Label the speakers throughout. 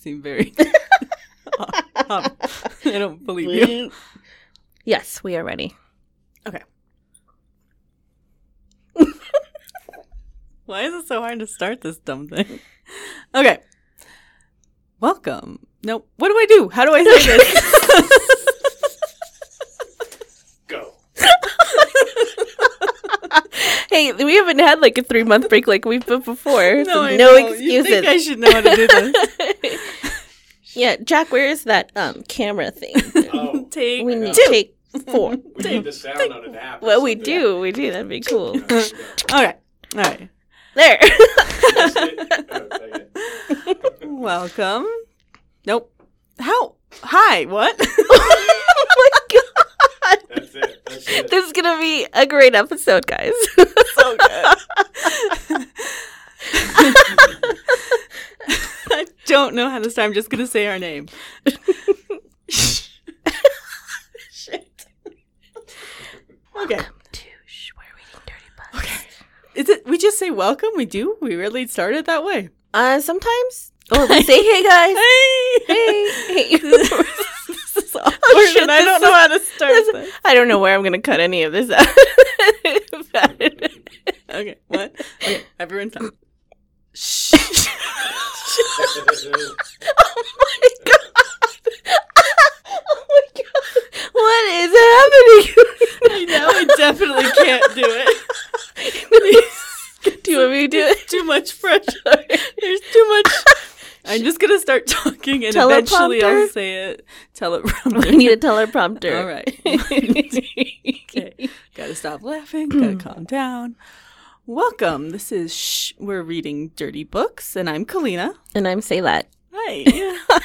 Speaker 1: That doesn't seem very. I don't believe you.
Speaker 2: yes, we are ready.
Speaker 1: Okay. Why is it so hard to start this dumb thing? Okay. Welcome. No, what do I do? How do I say this?
Speaker 3: Go.
Speaker 2: Hey, we haven't had like a three month break like we've been before. so
Speaker 1: I
Speaker 2: no
Speaker 1: know. You
Speaker 2: excuses.
Speaker 1: think I should know how to do this?
Speaker 2: Yeah, Jack, where is that um camera thing?
Speaker 3: Oh,
Speaker 1: Take
Speaker 2: we need
Speaker 3: Two.
Speaker 2: to take four.
Speaker 3: we need the sound on an app.
Speaker 2: Well, we do. We do. That'd be cool.
Speaker 3: Yeah, yeah.
Speaker 1: All right. All right.
Speaker 2: There.
Speaker 3: That's it.
Speaker 1: Welcome. Nope. How? Hi. What?
Speaker 2: oh my god.
Speaker 3: That's it. That's it.
Speaker 2: This is gonna be a great episode, guys.
Speaker 1: so good. I don't know how to start. I'm just gonna say our name. Shit. Okay.
Speaker 2: to Shh, we're reading Dirty Books.
Speaker 1: Okay. Is it? We just say welcome. We do. We really started that way.
Speaker 2: Uh, sometimes. Or we say, "Hey guys."
Speaker 1: Hey.
Speaker 2: Hey. Hey.
Speaker 1: this is awkward,
Speaker 2: Oh, shit,
Speaker 1: and I don't know how to start
Speaker 2: this-
Speaker 1: this.
Speaker 2: I don't know where I'm gonna cut any of this out.
Speaker 1: Okay. What? Okay. Everyone, stop. Shh.
Speaker 2: oh my god! Oh my god! What is happening?
Speaker 1: I know I definitely can't do it.
Speaker 2: do you want me to do it?
Speaker 1: too much pressure. There's too much. I'm just gonna start talking and eventually I'll say it. Teleprompter.
Speaker 2: We need a teleprompter.
Speaker 1: All right. okay. Gotta stop laughing. Gotta calm down. Welcome. This is Shh. We're reading Dirty Books, and I'm Kalina.
Speaker 2: And I'm say that.
Speaker 1: Hi.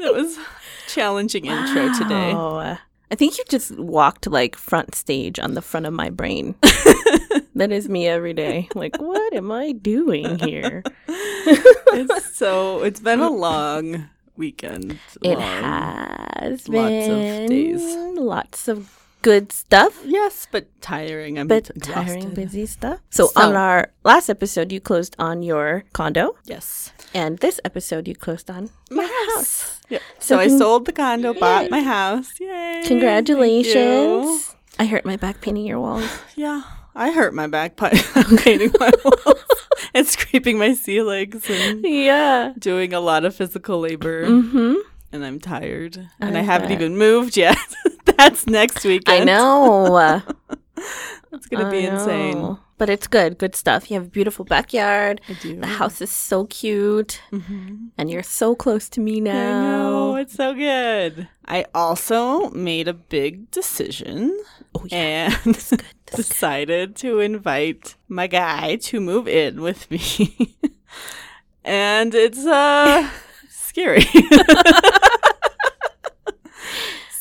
Speaker 1: that was a challenging intro today.
Speaker 2: I think you just walked like front stage on the front of my brain. that is me every day. Like, what am I doing here?
Speaker 1: it's so it's been a long weekend.
Speaker 2: It
Speaker 1: long.
Speaker 2: has
Speaker 1: Lots of
Speaker 2: been
Speaker 1: days.
Speaker 2: lots of good stuff,
Speaker 1: Yes, but tiring. I'm
Speaker 2: but
Speaker 1: exhausted.
Speaker 2: tiring, busy stuff. So,
Speaker 1: So-
Speaker 2: on our last episode, you closed on your condo,
Speaker 1: Yes.
Speaker 2: and this episode, you closed on
Speaker 1: My house. Yeah.
Speaker 2: So
Speaker 1: So, I sold the condo, bought my house. Yay.
Speaker 2: Congratulations! I hurt my back painting your walls.
Speaker 1: Yeah. I hurt my back painting my walls and scraping my ceilings and
Speaker 2: yeah.
Speaker 1: doing a lot of physical labor.
Speaker 2: Mm-hmm.
Speaker 1: And I'm tired. And
Speaker 2: I
Speaker 1: I, haven't
Speaker 2: bet.
Speaker 1: even moved yet. That's next weekend.
Speaker 2: I know.
Speaker 1: It's going to be
Speaker 2: I
Speaker 1: insane.
Speaker 2: But it's good, good stuff. You have a beautiful backyard.
Speaker 1: I do.
Speaker 2: The house is so cute,
Speaker 1: Mhm.
Speaker 2: and you're so close to me now.
Speaker 1: I
Speaker 2: now.
Speaker 1: know. It's so good. I also made a big decision.
Speaker 2: Oh yeah,
Speaker 1: and
Speaker 2: that's good. That's
Speaker 1: decided to invite my guy to move in with me. and it's uh scary.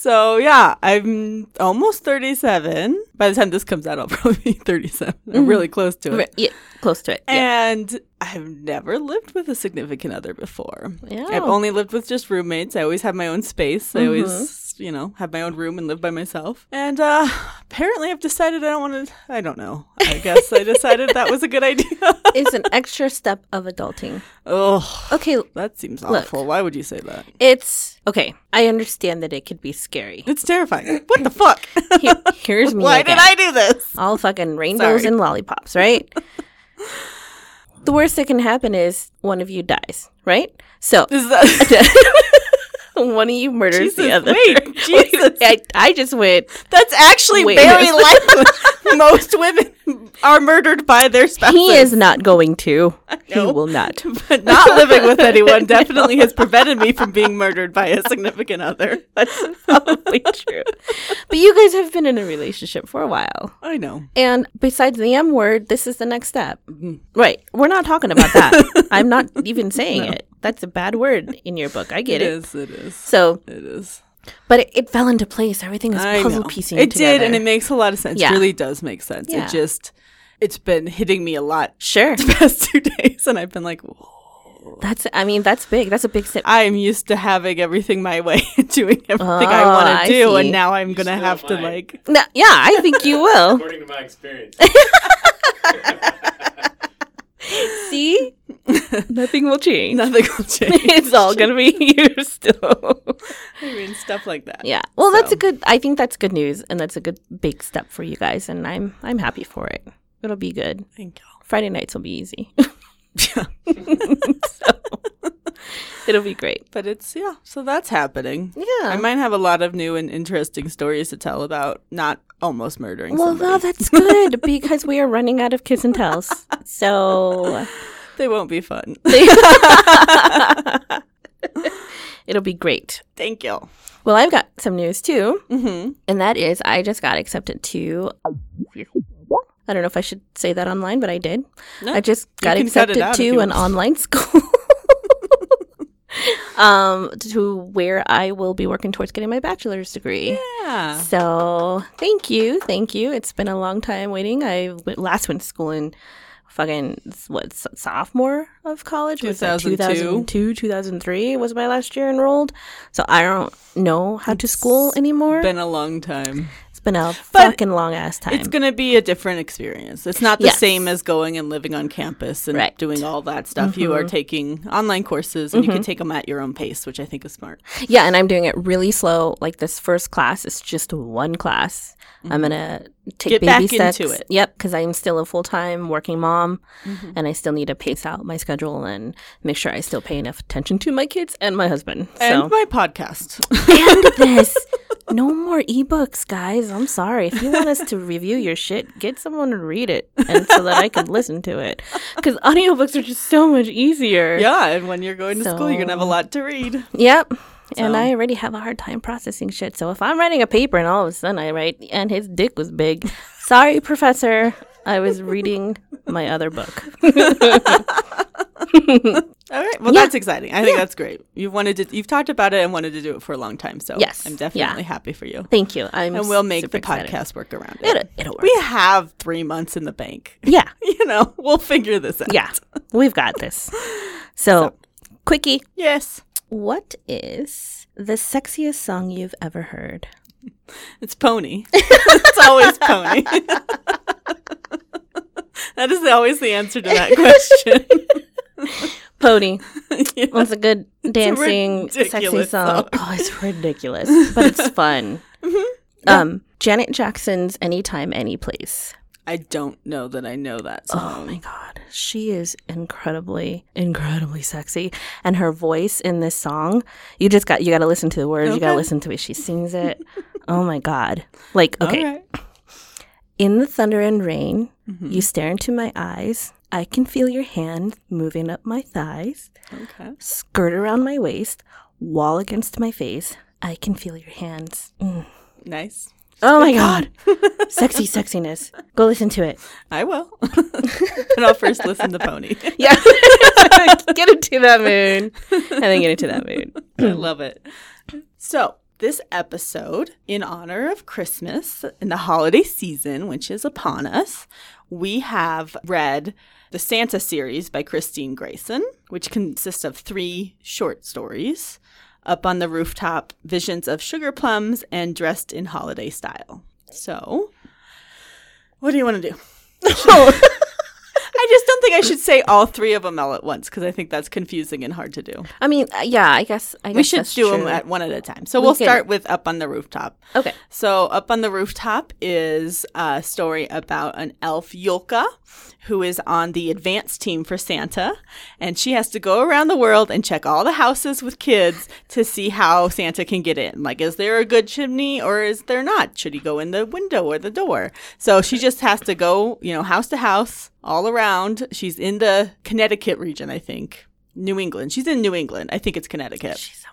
Speaker 1: So yeah, I'm almost 37. By the time this comes out, I'll probably be 37. I'm mm-hmm. really close to it.
Speaker 2: Right, yeah, close to it. Yeah.
Speaker 1: And I've never lived with a significant other before.
Speaker 2: Yeah.
Speaker 1: I've only lived with just roommates. I always have my own space. I
Speaker 2: Mhm.
Speaker 1: always, you know, have my own room and live by myself. And uh apparently I've decided I don't want to I don't know. I guess I decided that was a good idea.
Speaker 2: it's an extra step of adulting.
Speaker 1: oh,
Speaker 2: Okay,
Speaker 1: that seems
Speaker 2: Look.
Speaker 1: awful. Why would you say that?
Speaker 2: it's okay. I understand that it could be scary.
Speaker 1: It's terrifying. What the fuck?
Speaker 2: Here- here's me.
Speaker 1: Why
Speaker 2: again.
Speaker 1: did I do this?
Speaker 2: All fucking rainbows
Speaker 1: Sorry.
Speaker 2: and lollipops, right? the worst that can happen is one of you dies, right? So
Speaker 1: Is that
Speaker 2: one of you murders
Speaker 1: Jesus,
Speaker 2: the other.
Speaker 1: wait, Jesus.
Speaker 2: I, I just went.
Speaker 1: That's actually
Speaker 2: Wait.
Speaker 1: very likely. Most women are murdered by their spouses.
Speaker 2: He is not going to. He will not.
Speaker 1: but not living with anyone definitely has prevented me from being murdered by a significant other.
Speaker 2: That's probably true. But you guys have been in a relationship for a while.
Speaker 1: I know.
Speaker 2: And besides the M word, this is the next step.
Speaker 1: Mhm.
Speaker 2: Right. We're not talking about that. I'm not even saying it. That's a bad word in your book. I get
Speaker 1: It
Speaker 2: it.
Speaker 1: is. It is.
Speaker 2: So,
Speaker 1: It is.
Speaker 2: but it, it fell into place. Everything is puzzle piecing
Speaker 1: It
Speaker 2: together.
Speaker 1: did, and it makes a lot of sense.
Speaker 2: Yeah.
Speaker 1: It really does make sense.
Speaker 2: Yeah.
Speaker 1: It just, it's been hitting me a lot
Speaker 2: Sure.
Speaker 1: the past two days, and I've been like, Whoa.
Speaker 2: That's, I mean, that's big. That's a big step.
Speaker 1: I'm used to having everything my way, and doing everything I ah,
Speaker 2: Oh,
Speaker 1: want to do,
Speaker 2: see.
Speaker 1: and now I'm gonna
Speaker 3: still
Speaker 1: have to like.
Speaker 2: No, yeah, I think you will.
Speaker 3: According to my experience.
Speaker 2: See? Nothing will change.
Speaker 1: Nothing will change.
Speaker 2: it's all gonna be here still.
Speaker 1: I mean, stuff like that.
Speaker 2: yeah. Well, that's a good. I think that's good news, and that's a good big step for you guys, and I'm I'm happy for it. It'll be good.
Speaker 1: Thank you.
Speaker 2: Friday nights will be easy.
Speaker 1: you.
Speaker 2: so, it'll be great.
Speaker 1: but it's yeah. So that's happening.
Speaker 2: Yeah.
Speaker 1: I might have a lot of new and interesting stories to tell about not almost murdering
Speaker 2: well,
Speaker 1: somebody.
Speaker 2: no, that's good because we are running out of kiss and tells. So
Speaker 1: they won't be fun.
Speaker 2: it'll be great.
Speaker 1: Thank you.
Speaker 2: Well, I've got some news too,
Speaker 1: Mm-hmm.
Speaker 2: and that is I just got accepted to. I don't know if I should say that online, but I did.
Speaker 1: No,
Speaker 2: I just got
Speaker 1: can cut it
Speaker 2: accepted
Speaker 1: out if you
Speaker 2: to an
Speaker 1: want.
Speaker 2: online school. um, to where I will be working towards getting my bachelor's degree.
Speaker 1: Yeah.
Speaker 2: So thank you, thank you. It's been a long time waiting. I last went to school in fucking what sophomore of college was that
Speaker 1: 2002?
Speaker 2: 2002 2003 was my last year enrolled so i don't know how to school anymore
Speaker 1: Been a long time.
Speaker 2: It's been a
Speaker 1: But
Speaker 2: fucking long ass time
Speaker 1: It's going to be a different experience. It's not the
Speaker 2: Yes.
Speaker 1: same as going and living on campus and
Speaker 2: Right. Mm-hmm.
Speaker 1: doing all that stuff. You are taking online courses and you can take them at your own pace, which I think is smart.
Speaker 2: Yeah, and I'm doing it really slow. Like this first class is just one class. I'm gonna take
Speaker 1: Get
Speaker 2: baby steps.
Speaker 1: into it.
Speaker 2: Yep, because I'm still a full time working mom,
Speaker 1: Mm-hmm.
Speaker 2: and I still need to pace out my schedule and make sure I still pay enough attention to my kids and my husband.
Speaker 1: And
Speaker 2: so
Speaker 1: my podcast.
Speaker 2: and this. No more ebooks, guys. I'm sorry. If you want us to review your shit, get someone to read it, and so that I can listen to it. Because audiobooks are just so much easier.
Speaker 1: yeah, and when you're going to school, you're going to have a lot to read.
Speaker 2: Yep. And I already have a hard time processing shit. So if I'm writing a paper and all of a sudden I write, and his dick was big, sorry, professor. I was reading my other book.
Speaker 1: All right. Well,
Speaker 2: Yeah.
Speaker 1: that's exciting. I think that's great. You've wanted to, you've talked about it and wanted to do it for a long time. So
Speaker 2: Yes.
Speaker 1: I'm definitely happy for you.
Speaker 2: Thank you. I'm
Speaker 1: And we'll make the
Speaker 2: excited.
Speaker 1: podcast work around it.
Speaker 2: It'll, it'll work.
Speaker 1: We have three months in the bank.
Speaker 2: yeah.
Speaker 1: You know, we'll figure this out.
Speaker 2: Yeah. We've got this. So, quickie.
Speaker 1: Yes.
Speaker 2: What is the sexiest song you've ever heard?
Speaker 1: It's pony. it's always pony. that is always the answer to that question.
Speaker 2: Pony.
Speaker 1: Yeah.
Speaker 2: A good dancing, sexy song?
Speaker 1: song.
Speaker 2: Oh, it's ridiculous, but it's fun. Um, Janet Jackson's "Anytime, Anyplace."
Speaker 1: I don't know that I know that song.
Speaker 2: Oh my god, she is incredibly, incredibly sexy, and her voice in this song, you just got you got to listen to the words. You got to listen to it. She sings it. oh my god, like okay, in the thunder and rain,
Speaker 1: Mm-hmm.
Speaker 2: you stare into my eyes. I can feel your hand moving up my thighs,
Speaker 1: Okay.
Speaker 2: skirt around my waist, wall against my face. I can feel your hands. Mm.
Speaker 1: Nice.
Speaker 2: Oh my god, sexy sexiness. Go listen to it.
Speaker 1: I will. and I'll first listen to Pony.
Speaker 2: Yeah. get into that mood. And then get into that mood.
Speaker 1: I love it. So, this episode, in honor of Christmas and the holiday season, which is upon us, we have read the Santa series by Christine Grayson, which consists of three short stories Up on the Rooftop, Visions of Sugar Plums, and Dressed in Holiday Style. So, what do you want to do? I just don't think I should say all three of them all at once because I think that's confusing and hard to do.
Speaker 2: I mean, uh, yeah, I guess I guess
Speaker 1: We should do them at one at a time. So
Speaker 2: We
Speaker 1: we'll
Speaker 2: can-
Speaker 1: start with Up on the Rooftop.
Speaker 2: Okay.
Speaker 1: So, Up on the Rooftop is a story about an elf, Yulka, who is on the advanced team for Santa. And she has to go around the world and check all the houses with kids to see how Santa can get in. Like, is there a good chimney or is there not? Should he go in the window or the door? So, she just has to go, you know, house to house all around. She's in the Connecticut region, I think. New England. She's in New England. I think it's Connecticut.
Speaker 2: She's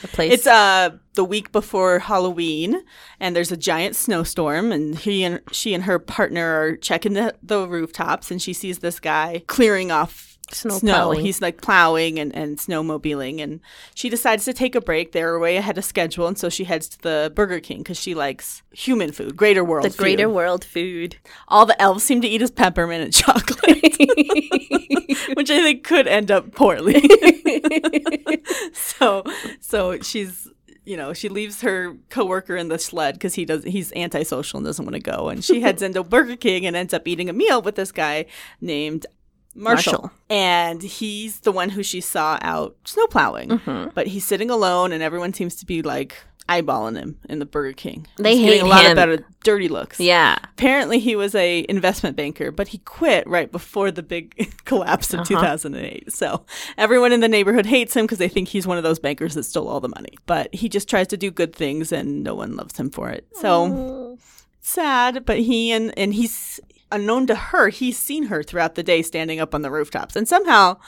Speaker 2: The place.
Speaker 1: It's uh the week before Halloween, and there's a giant snowstorm, and he and she and her partner are checking the, the rooftops, and she sees this guy clearing off
Speaker 2: Snow
Speaker 1: snow.
Speaker 2: plowing.
Speaker 1: He's like plowing and, and snowmobiling, and she decides to take a break. They're way ahead of schedule, and so she heads to the Burger King because she likes human food, greater world.
Speaker 2: the greater
Speaker 1: food.
Speaker 2: world food.
Speaker 1: All the elves seem to eat is peppermint and chocolate, which I think could end up poorly. so so she's you know she leaves her coworker in the sled because he does he's antisocial and doesn't want to go and she heads into burger king and ends up eating a meal with this guy named Marshall.
Speaker 2: Marshall.
Speaker 1: And he's the one who she saw out snowplowing.
Speaker 2: Mm-hmm.
Speaker 1: But he's sitting alone, and everyone seems to be like eyeballing him in the Burger King.
Speaker 2: They
Speaker 1: He's getting
Speaker 2: hate
Speaker 1: a lot
Speaker 2: him.
Speaker 1: of better dirty looks.
Speaker 2: Yeah.
Speaker 1: Apparently, he was a investment banker, but he quit right before the big collapse
Speaker 2: Uh-huh.
Speaker 1: of 2008. So everyone in the neighborhood hates him because they think he's one of those bankers that stole all the money. But he just tries to do good things, and no one loves him for it. So sad. But he and and he's unknown to her. He's seen her throughout the day standing up on the rooftops, and somehow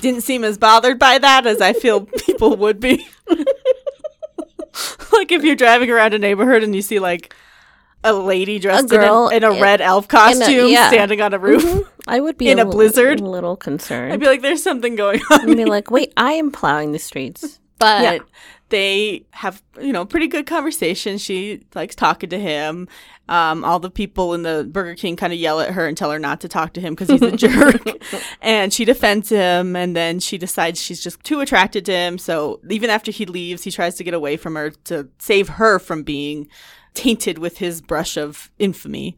Speaker 1: didn't seem as bothered by that as I feel people would be. like if you're driving around a neighborhood and you see like a lady dressed
Speaker 2: girl
Speaker 1: in a, in a red elf costume
Speaker 2: yeah.
Speaker 1: standing on a roof. Mm-hmm.
Speaker 2: I would be
Speaker 1: In a
Speaker 2: li-
Speaker 1: blizzard?
Speaker 2: a little concerned.
Speaker 1: I'd be like, there's something going on.
Speaker 2: I'd be like, wait, I am plowing the streets.
Speaker 1: but
Speaker 2: Yeah.
Speaker 1: They have you know pretty good conversation. She likes talking to him. Um, all the people in the burger king kind of yell at her and tell her not to talk to him because he's a jerk. And she defends him and then she decides she's just too attracted to him. So even after he leaves he tries to get away from her to save her from being tainted with his brush of infamy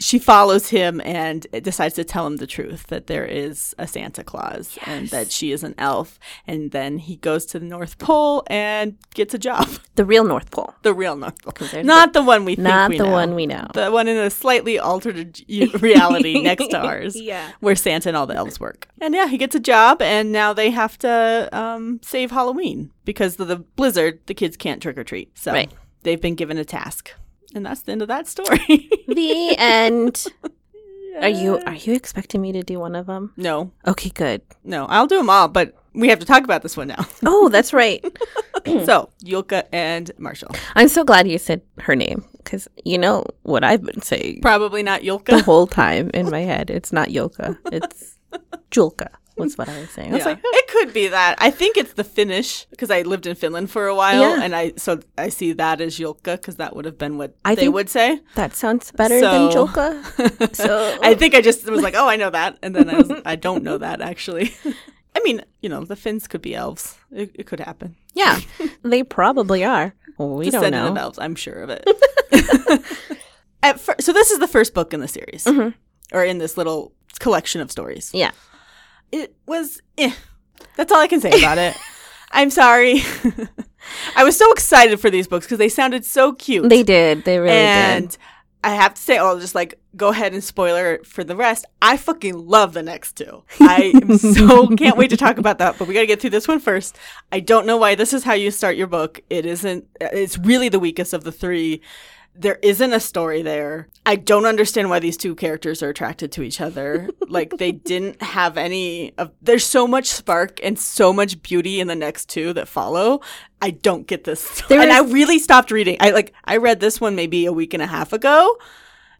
Speaker 1: she follows him and decides to tell him the truth that there is a Santa Claus and that she is an elf. And then he goes to the North Pole and gets a job.
Speaker 2: The real North Pole.
Speaker 1: The real North Pole. Not the one we think
Speaker 2: Not
Speaker 1: we
Speaker 2: the
Speaker 1: know.
Speaker 2: one we know.
Speaker 1: The one in a slightly altered reality next to ours.
Speaker 2: Yeah.
Speaker 1: Where Santa and all the elves work. And yeah, he gets a job and now they have to um, save Halloween because of the blizzard, the kids can't trick or treat. So
Speaker 2: Right.
Speaker 1: they've been given a task. And that's the end of that story.
Speaker 2: The end. Are you are you expecting me to do one of them?
Speaker 1: no,
Speaker 2: Okay, good.
Speaker 1: no, I'll do them all, but we have to talk about this one now.
Speaker 2: Oh, that's right.
Speaker 1: so, Yulka and Marshall.
Speaker 2: I'm so glad you said her name because you know what I've been saying
Speaker 1: Probably not Yulka.
Speaker 2: the whole time in my head. It's not Yolka. It's Julka. Was what I was saying. I was
Speaker 1: Yeah.
Speaker 2: like,
Speaker 1: it could be that. I think it's the Finnish because I lived in Finland for a while,
Speaker 2: Yeah.
Speaker 1: and I so I see that as Yulka because that would have been what
Speaker 2: I
Speaker 1: they would say.
Speaker 2: that sounds better than
Speaker 1: So-
Speaker 2: Julka. So
Speaker 1: I think I just was like, oh, I know that, and then I was, I don't know that actually. I mean, you know, the Finns could be elves. It, it could happen.
Speaker 2: yeah, they probably are. We don't know.
Speaker 1: of elves. I'm sure of it. At fir- so this is the first book in the series, mm-hmm. or in this little collection of stories.
Speaker 2: Yeah.
Speaker 1: It was. Eh. That's all I can say about it. I'm sorry. I was so excited for these books because they sounded so cute.
Speaker 2: They did. They really
Speaker 1: and
Speaker 2: did.
Speaker 1: I have to say, I'll just like go ahead and spoiler for the rest. I fucking love the next two. I am so can't wait to talk about that, but we got to get through this one first. I don't know why this is how you start your book. It isn't, it's really the weakest of the three. There isn't a story there. I don't understand why these two characters are attracted to each other. like they didn't have any of there's so much spark and so much beauty in the next two that follow. I don't get this.
Speaker 2: There
Speaker 1: and
Speaker 2: is-
Speaker 1: I really stopped reading. I like I read this one maybe a week and a half ago,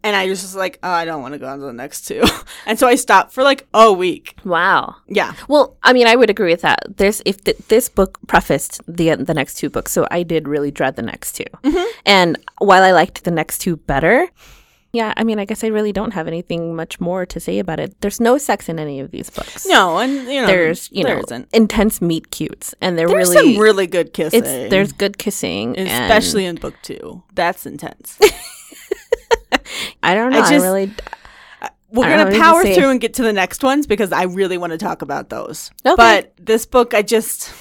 Speaker 1: and I just was just like, oh, I don't want to go on to the next two, and so I stopped for like a week.
Speaker 2: Wow.
Speaker 1: Yeah,
Speaker 2: Well, I mean, I would agree with that. There's if th- this book prefaced the the next two books, so I did really dread the next 2
Speaker 1: Mm-hmm.
Speaker 2: And while I liked the next two better, yeah, I mean, I guess I really don't have anything much more to say about it. There's no sex in any of these books.
Speaker 1: no, and you know,
Speaker 2: there's you
Speaker 1: there
Speaker 2: know
Speaker 1: isn't.
Speaker 2: intense meet cutes, and they're
Speaker 1: There's
Speaker 2: really
Speaker 1: some really good kissing.
Speaker 2: it's there's good kissing,
Speaker 1: especially in book two. That's intense.
Speaker 2: I don't know.
Speaker 1: I
Speaker 2: I,
Speaker 1: just-
Speaker 2: really
Speaker 1: We're
Speaker 2: I
Speaker 1: gonna power through and get to the next ones because I really want to talk about those.
Speaker 2: Okay.
Speaker 1: But this book, I just,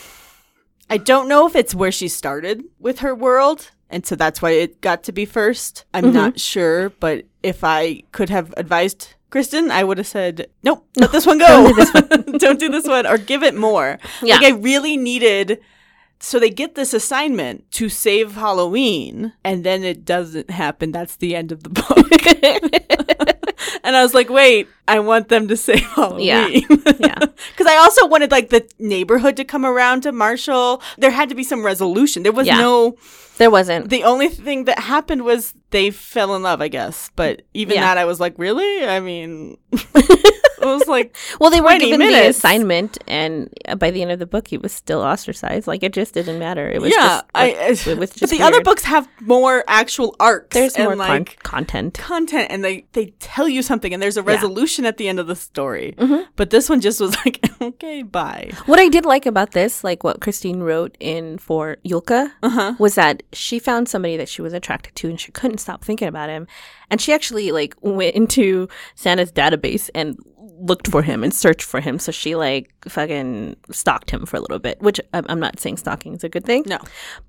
Speaker 1: I don't know if it's where she started with her world, and so that's why it got to be first. I'm
Speaker 2: Mm-hmm.
Speaker 1: not sure, but if I could have advised Kristen, I would have said, "Nope, let this one go. don't do this one, or give it more."
Speaker 2: Yeah.
Speaker 1: Like I really needed. So they get this assignment to save Halloween, and then it doesn't happen. That's the end of the book. and I was like, wait, I want them to save Halloween.
Speaker 2: Yeah. Yeah.
Speaker 1: Because I also wanted like the neighborhood to come around to Marshall. There had to be some resolution. There was
Speaker 2: Yeah.
Speaker 1: no.
Speaker 2: There wasn't.
Speaker 1: The only thing that happened was they fell in love, I guess. But even
Speaker 2: Yeah.
Speaker 1: that, I was like, really? I mean, it was like,
Speaker 2: Well, they were
Speaker 1: 20
Speaker 2: given the assignment, and uh, by the end of the book, he was still ostracized. Like it just didn't matter. It was
Speaker 1: yeah.
Speaker 2: just,
Speaker 1: I,
Speaker 2: it was
Speaker 1: but
Speaker 2: just
Speaker 1: the other books have more actual arcs.
Speaker 2: There's
Speaker 1: and
Speaker 2: more con-
Speaker 1: like
Speaker 2: content.
Speaker 1: content and they they tell you something and there's a
Speaker 2: Yeah.
Speaker 1: resolution at the end of the story.
Speaker 2: Mm-hmm.
Speaker 1: But this one just was like, okay, bye.
Speaker 2: What I did like about this, like what Christine wrote in for Yulka,
Speaker 1: Uh-huh.
Speaker 2: was that she found somebody that she was attracted to, and she couldn't stop thinking about him. And she actually like went into Santa's database and looked for him and searched for him. So she like fucking stalked him for a little bit, which I'm, not saying stalking is a good thing.
Speaker 1: No.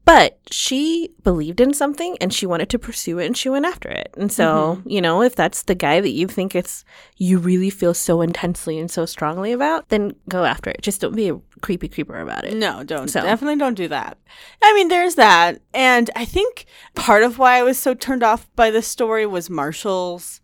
Speaker 2: But she believed in something and she wanted to pursue it and she went after it. And so, mm-hmm. you know, if that's the guy that you think it's you really feel so intensely and so strongly about, then go after it. Just don't be a creepy creeper about it.
Speaker 1: No, don't.
Speaker 2: So-
Speaker 1: Definitely don't do that. I mean, there's that. And I think part of why I was so turned off by this story was Marshall's.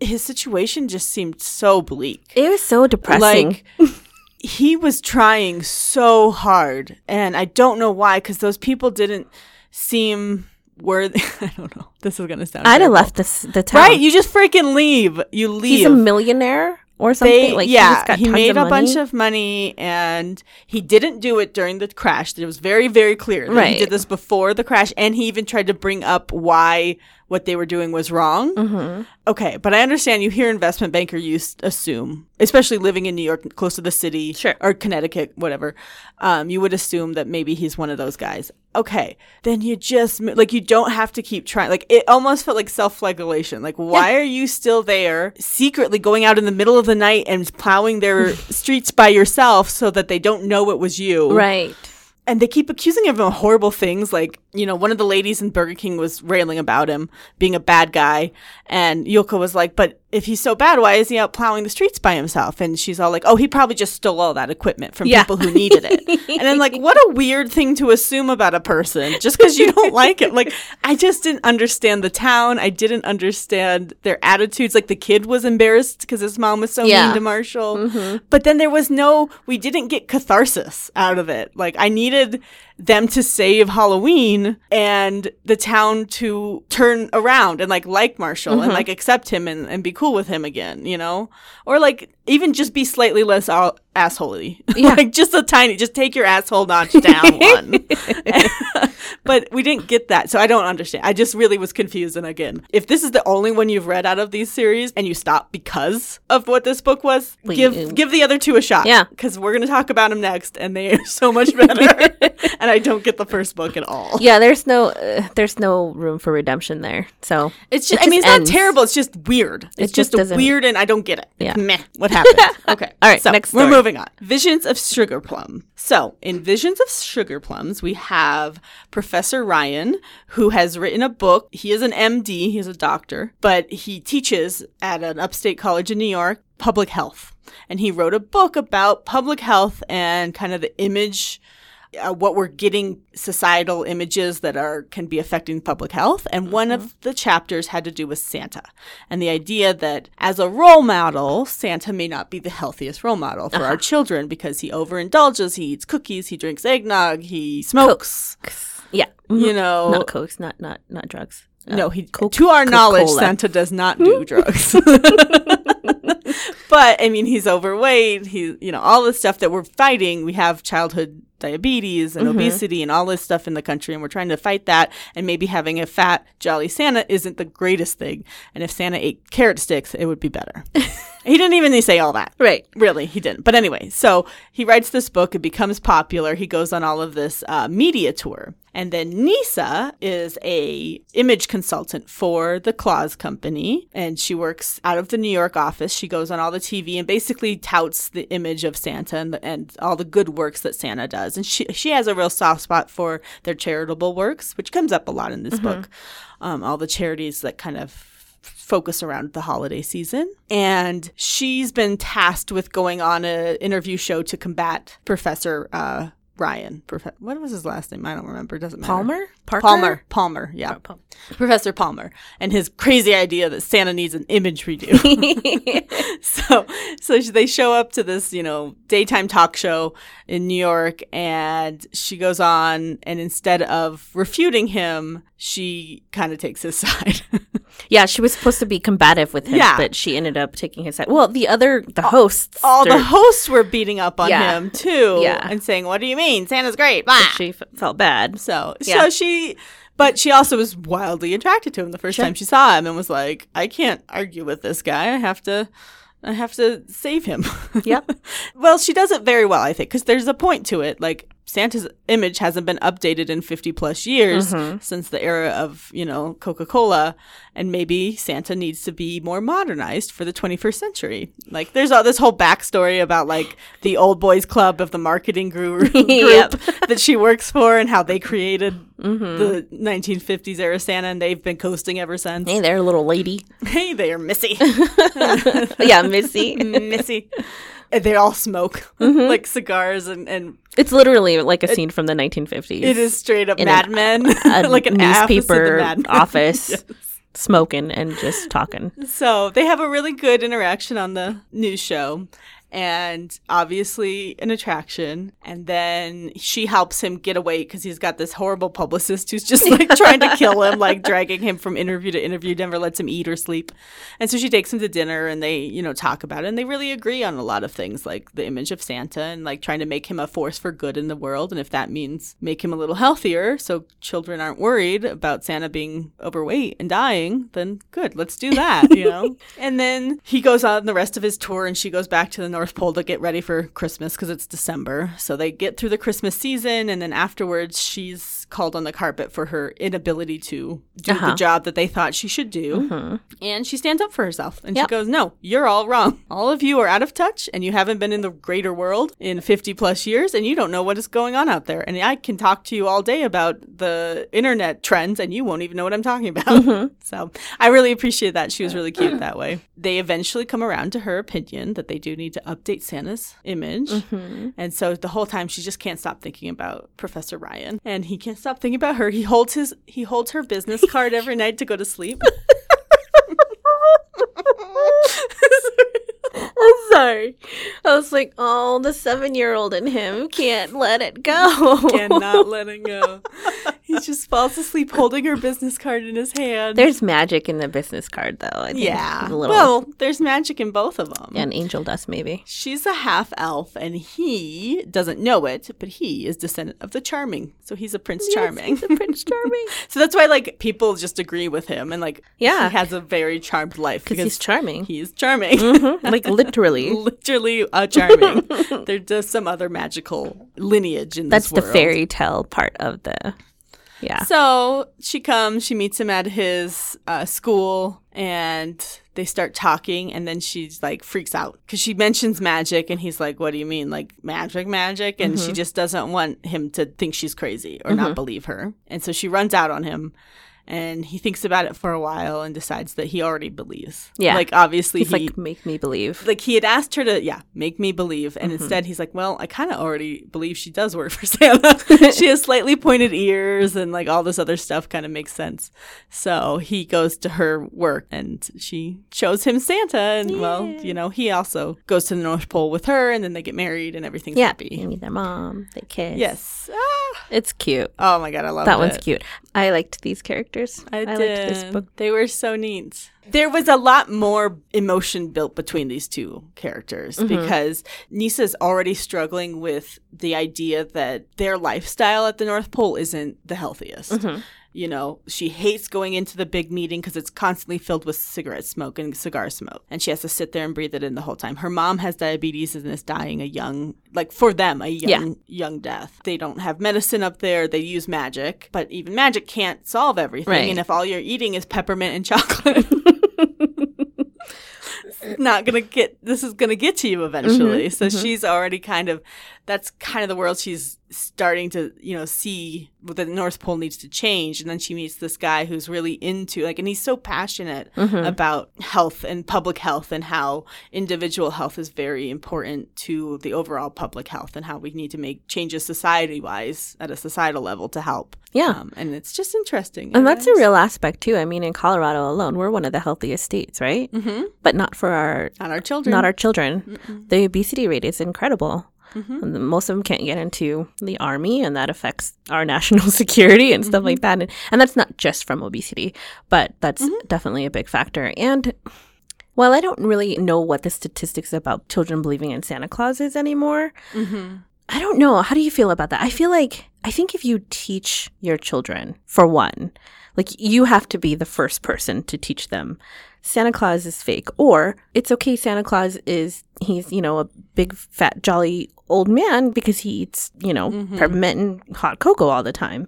Speaker 1: His situation just seemed so bleak.
Speaker 2: It was so depressing.
Speaker 1: Like, he was trying so hard. And I don't know why, because those people didn't seem worthy. I don't know. This is going to sound
Speaker 2: I'd have left this the town.
Speaker 1: Right? You just freaking leave. You leave.
Speaker 2: He's a millionaire or something.
Speaker 1: They,
Speaker 2: like
Speaker 1: yeah, he
Speaker 2: tons
Speaker 1: made a bunch of money, and he didn't do it during the crash. It was very, very clear that he
Speaker 2: Right.
Speaker 1: did this before the crash, and he even tried to bring up why what they were doing was wrong.
Speaker 2: Mm-hmm.
Speaker 1: Okay, but I understand you hear investment banker, you assume, especially living in New York, close to the city,
Speaker 2: Sure.
Speaker 1: or Connecticut, whatever. Um, you would assume that maybe he's one of those guys. Okay, then you just like you don't have to keep trying. Like it almost felt like self-flagellation. Like why are you still there, secretly going out in the middle of the night and plowing their streets by yourself so that they don't know it was you?
Speaker 2: Right.
Speaker 1: And they keep accusing him of horrible things like you know one of the ladies in burger king was railing about him being a bad guy and yoko was like but if he's so bad why is he out plowing the streets by himself? And she's all like oh he probably just stole all that equipment from
Speaker 2: Yeah.
Speaker 1: people who needed it. And then like what a weird thing to assume about a person just because you don't like it. Like i just didn't understand the town. I didn't understand their attitudes. Like the kid was embarrassed because his mom was so
Speaker 2: Yeah.
Speaker 1: mean to marshall. Mm-hmm. But then there was no we didn't get catharsis out of it. Like i needed them to save halloween and the town to turn around and like like marshall and mm-hmm. like accept him and, and be cool with him again you know? Or like even just be slightly less all- assholey
Speaker 2: Yeah.
Speaker 1: like just a tiny just take your asshole notch down one but we didn't get that so i don't understand i just really was confused and again if this is the only one you've read out of these series and you stop because of what this book was give
Speaker 2: um,
Speaker 1: give the other two a shot
Speaker 2: Yeah.
Speaker 1: because we're going to talk about them next and they are so much better and i don't get the first book at all
Speaker 2: Yeah, there's no uh, there's no room for redemption there. So
Speaker 1: it's
Speaker 2: It
Speaker 1: just, i mean it's
Speaker 2: ends.
Speaker 1: not terrible it's just weird it's
Speaker 2: just
Speaker 1: just, weird and i don't get it
Speaker 2: Yeah.
Speaker 1: It's meh what happened. Okay
Speaker 2: All right,
Speaker 1: so
Speaker 2: next
Speaker 1: we're moving on. Visions of sugar plum. So in visions of sugar plums we have professor ryan who has written a book. He is an md he's a doctor but he teaches at an upstate college in new york public health. And he wrote a book about public health and kind of the image uh, what we're getting societal images that are can be affecting public health and one of the chapters had to do with santa and the idea that as a role model santa may not be the healthiest role model for our children because he overindulges he eats cookies he drinks eggnog he smokes
Speaker 2: yeah,
Speaker 1: you know
Speaker 2: not cokes, not not not drugs. Uh,
Speaker 1: no, he
Speaker 2: Coke-
Speaker 1: to our knowledge,
Speaker 2: Coca-Cola.
Speaker 1: Santa does not do drugs. but I mean, he's overweight. He, you know, all the stuff that we're fighting. We have childhood diabetes and obesity and all this stuff in the country, and we're trying to fight that. And maybe having a fat, jolly Santa isn't the greatest thing. And if Santa ate carrot sticks, it would be better. he didn't even say all that.
Speaker 2: right.
Speaker 1: Really, he didn't. But anyway, so he writes this book. It becomes popular. He goes on all of this uh, media tour, and then Nisa is a image consultant for the Claus Company, and she works out of the New York office. She goes on all the TV and basically touts the image of Santa and, the, and all the good works that Santa does. And she she has a real soft spot for their charitable works, which comes up a lot in this book. Um, all the charities that kind of focus around the holiday season. And she's been tasked with going on an interview show to combat Professor uh, Ryan. Profe- what was his last name? I don't remember. It doesn't matter.
Speaker 2: Palmer, Parker,
Speaker 1: Palmer. Palmer. Yeah.
Speaker 2: Oh, Palmer.
Speaker 1: Professor Palmer and his crazy idea that Santa needs an image redo. so, so they show up to this, you know, daytime talk show in New York, and she goes on, and instead of refuting him, she kind of takes his side.
Speaker 2: Yeah, she was supposed to be combative with him,
Speaker 1: Yeah.
Speaker 2: but she ended up taking his side. Well, the other the hosts,
Speaker 1: all the hosts were beating up on
Speaker 2: Yeah.
Speaker 1: him too,
Speaker 2: Yeah.
Speaker 1: and saying, "What do you mean? Santa's great." Blah.
Speaker 2: she f- felt bad.
Speaker 1: So,
Speaker 2: Yeah.
Speaker 1: so she, but she also was wildly attracted to him the first
Speaker 2: Sure.
Speaker 1: time she saw him, and was like, "I can't argue with this guy. I have to." I have to save him.
Speaker 2: Yep.
Speaker 1: well, she does it very well, I think, because there's a point to it. Like Santa's image hasn't been updated in 50 plus years
Speaker 2: Mm-hmm.
Speaker 1: since the era of, you know, Coca-Cola and maybe Santa needs to be more modernized for the 21st century. Like there's all this whole backstory about like the old boys club of the marketing guru group
Speaker 2: Yep.
Speaker 1: that she works for and how they created
Speaker 2: Mm-hmm.
Speaker 1: the 1950s era Santa and they've been coasting ever since.
Speaker 2: Hey there, little lady.
Speaker 1: Hey there, Missy.
Speaker 2: yeah, Missy.
Speaker 1: Missy. They all smoke
Speaker 2: Mm-hmm.
Speaker 1: like cigars and, and
Speaker 2: It's literally like a scene from the 1950s.
Speaker 1: it is straight up Mad Men,
Speaker 2: a
Speaker 1: like of
Speaker 2: newspaper office,
Speaker 1: Yes.
Speaker 2: smoking and just talking.
Speaker 1: So they have a really good interaction on the news show. And obviously an attraction. And then she helps him get away because he's got this horrible publicist who's just like trying to kill him, like dragging him from interview to interview, never lets him eat or sleep. And so she takes him to dinner and they, you know, talk about it. And they really agree on a lot of things like the image of Santa and like trying to make him a force for good in the world. And if that means make him a little healthier so children aren't worried about Santa being overweight and dying, then good, let's do that, you know? and then he goes on the rest of his tour and she goes back to the North Pole to get ready for Christmas because it's December. So they get through the Christmas season and then afterwards she's called on the carpet for her inability to do
Speaker 2: Uh-huh.
Speaker 1: the job that they thought she should do. And she stands up for herself and
Speaker 2: Yep.
Speaker 1: she goes, No, you're all wrong. All of you are out of touch and you haven't been in the greater world in 50 plus years and you don't know what is going on out there. And I can talk to you all day about the internet trends and you won't even know what I'm talking about. So I really appreciate that. She was really cute that way. They eventually come around to her opinion that they do need to update Santa's image. Mm-hmm. And so the whole time she just can't stop thinking about Professor Ryan. And he can't stop thinking about her. He holds his he holds her business card every night to go to sleep.
Speaker 2: I'm sorry. I was like, oh, the seven year old in him can't let it go.
Speaker 1: Cannot let it go. He just falls asleep holding her business card in his hand.
Speaker 2: There's magic in the business card, though. I think.
Speaker 1: yeah.
Speaker 2: Little.
Speaker 1: Well, there's magic in both of them.
Speaker 2: and angel dust, maybe.
Speaker 1: She's a half elf, and he doesn't know it, but he is descendant of the Charming, so he's a Prince Charming.
Speaker 2: Yes, he's a Prince Charming.
Speaker 1: so that's why, like, people just agree with him, and like,
Speaker 2: Yeah.
Speaker 1: he has a very charmed life
Speaker 2: Because he's charming.
Speaker 1: He's charming,
Speaker 2: Mhm, Like literally.
Speaker 1: literally uh, charming. There's just some other magical lineage in
Speaker 2: That's the
Speaker 1: world.
Speaker 2: fairy tale part of the. Yeah.
Speaker 1: So she comes, she meets him at his uh, school, and they start talking. And then she's like, freaks out because she mentions magic. And he's like, What do you mean? Like magic, magic? And she just doesn't want him to think she's crazy or not believe her. And so she runs out on him. And he thinks about it for a while and decides that he already believes.
Speaker 2: Yeah.
Speaker 1: Like, obviously,
Speaker 2: He's
Speaker 1: he
Speaker 2: like, make me believe.
Speaker 1: like he had asked her to yeah make me believe and instead he's like well i kind of already believe she does work for santa she has slightly pointed ears and like all this other stuff kind of makes sense so he goes to her work and she shows him santa and well you know he also goes to the north pole with her and then they get married and everything's
Speaker 2: yeah.
Speaker 1: happy
Speaker 2: You meet their mom. They kiss.
Speaker 1: yes ah.
Speaker 2: It's cute.
Speaker 1: oh my god i love
Speaker 2: That
Speaker 1: it.
Speaker 2: one's cute. I liked these characters.
Speaker 1: I,
Speaker 2: liked
Speaker 1: did.
Speaker 2: this book.
Speaker 1: They were so neat. There was a lot more emotion built between these two characters
Speaker 2: Mm-hmm.
Speaker 1: because Nisa's already struggling with the idea that their lifestyle at the North Pole isn't the healthiest.
Speaker 2: Mm-hmm.
Speaker 1: You know, she hates going into the big meeting because it's constantly filled with cigarette smoke and cigar smoke. And she has to sit there and breathe it in the whole time. Her mom has diabetes and is dying a young, like for them, a young, young death. They don't have medicine up there. They use magic, but even magic can't solve everything.
Speaker 2: Right.
Speaker 1: And if all you're eating is peppermint and chocolate, not gonna get this is gonna get to you eventually mm-hmm. so mm-hmm. she's already kind of that's kind of the world she's starting to you know see what the north pole needs to change and then she meets this guy who's really into like and he's so passionate about health and public health and how individual health is very important to the overall public health and how we need to make changes society wise at a societal level to help
Speaker 2: Yeah.
Speaker 1: um, and it's just interesting
Speaker 2: And that's a real aspect too. I mean, in Colorado alone, we're one of the healthiest states, right? Mm-hmm. But not for our
Speaker 1: not our children
Speaker 2: not our children. The obesity rate is incredible.
Speaker 1: Mm-hmm.
Speaker 2: Most of them can't get into the army, and that affects our national security and stuff
Speaker 1: Mm-hmm.
Speaker 2: like that. And, and that's not just from obesity, but that's
Speaker 1: Mm-hmm.
Speaker 2: definitely a big factor. And while I don't really know what the statistics about children believing in Santa Claus is anymore,
Speaker 1: Mm-hmm.
Speaker 2: I don't know. How do you feel about that? I feel like I think if you teach your children, for one, like you have to be the first person to teach them Santa Claus is fake, or it's okay. Santa Claus is he's you know a big fat jolly old man because he eats, you know, mm-hmm. peppermint and hot cocoa all the time.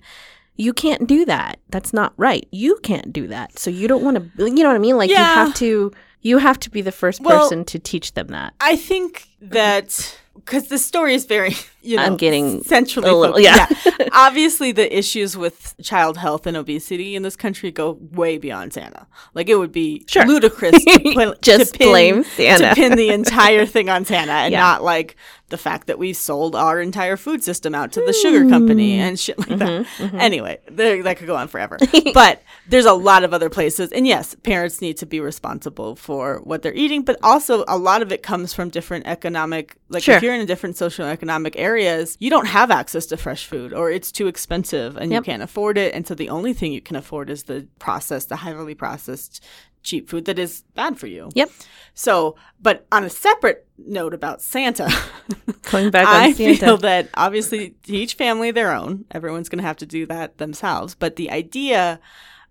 Speaker 2: You can't do that. That's not right. You can't do that. So you don't want to, you know what I mean? Like you have to, you have to be the first
Speaker 1: Well-
Speaker 2: person to teach them that.
Speaker 1: I think that because the story is very, you know,
Speaker 2: I'm getting
Speaker 1: centrally
Speaker 2: a little-
Speaker 1: focused.
Speaker 2: yeah.
Speaker 1: Obviously, the issues with child health and obesity in this country go way beyond Santa. Like it would be
Speaker 2: Sure.
Speaker 1: ludicrous to, put,
Speaker 2: Just
Speaker 1: to pin,
Speaker 2: blame Santa.
Speaker 1: to pin the entire thing on Santa and
Speaker 2: Yeah.
Speaker 1: not like the fact that we sold our entire food system out to the sugar company
Speaker 2: Hmm.
Speaker 1: and shit like that.
Speaker 2: Mm-hmm,
Speaker 1: Anyway, there, that could go on forever. but there's a lot of other places. And yes, parents need to be responsible for what they're eating, but also a lot of it comes from different economic, like
Speaker 2: Sure.
Speaker 1: if you're in a different socioeconomic areas, you don't have access to fresh food or it's too expensive and
Speaker 2: Yep.
Speaker 1: you can't afford it. And so the only thing you can afford is the processed, the heavily processed cheap food that is bad for you.
Speaker 2: Yep.
Speaker 1: So, but on a separate note about Santa,
Speaker 2: Going back on
Speaker 1: I
Speaker 2: Santa.
Speaker 1: feel that obviously to each family their own. Everyone's going to have to do that themselves. But the idea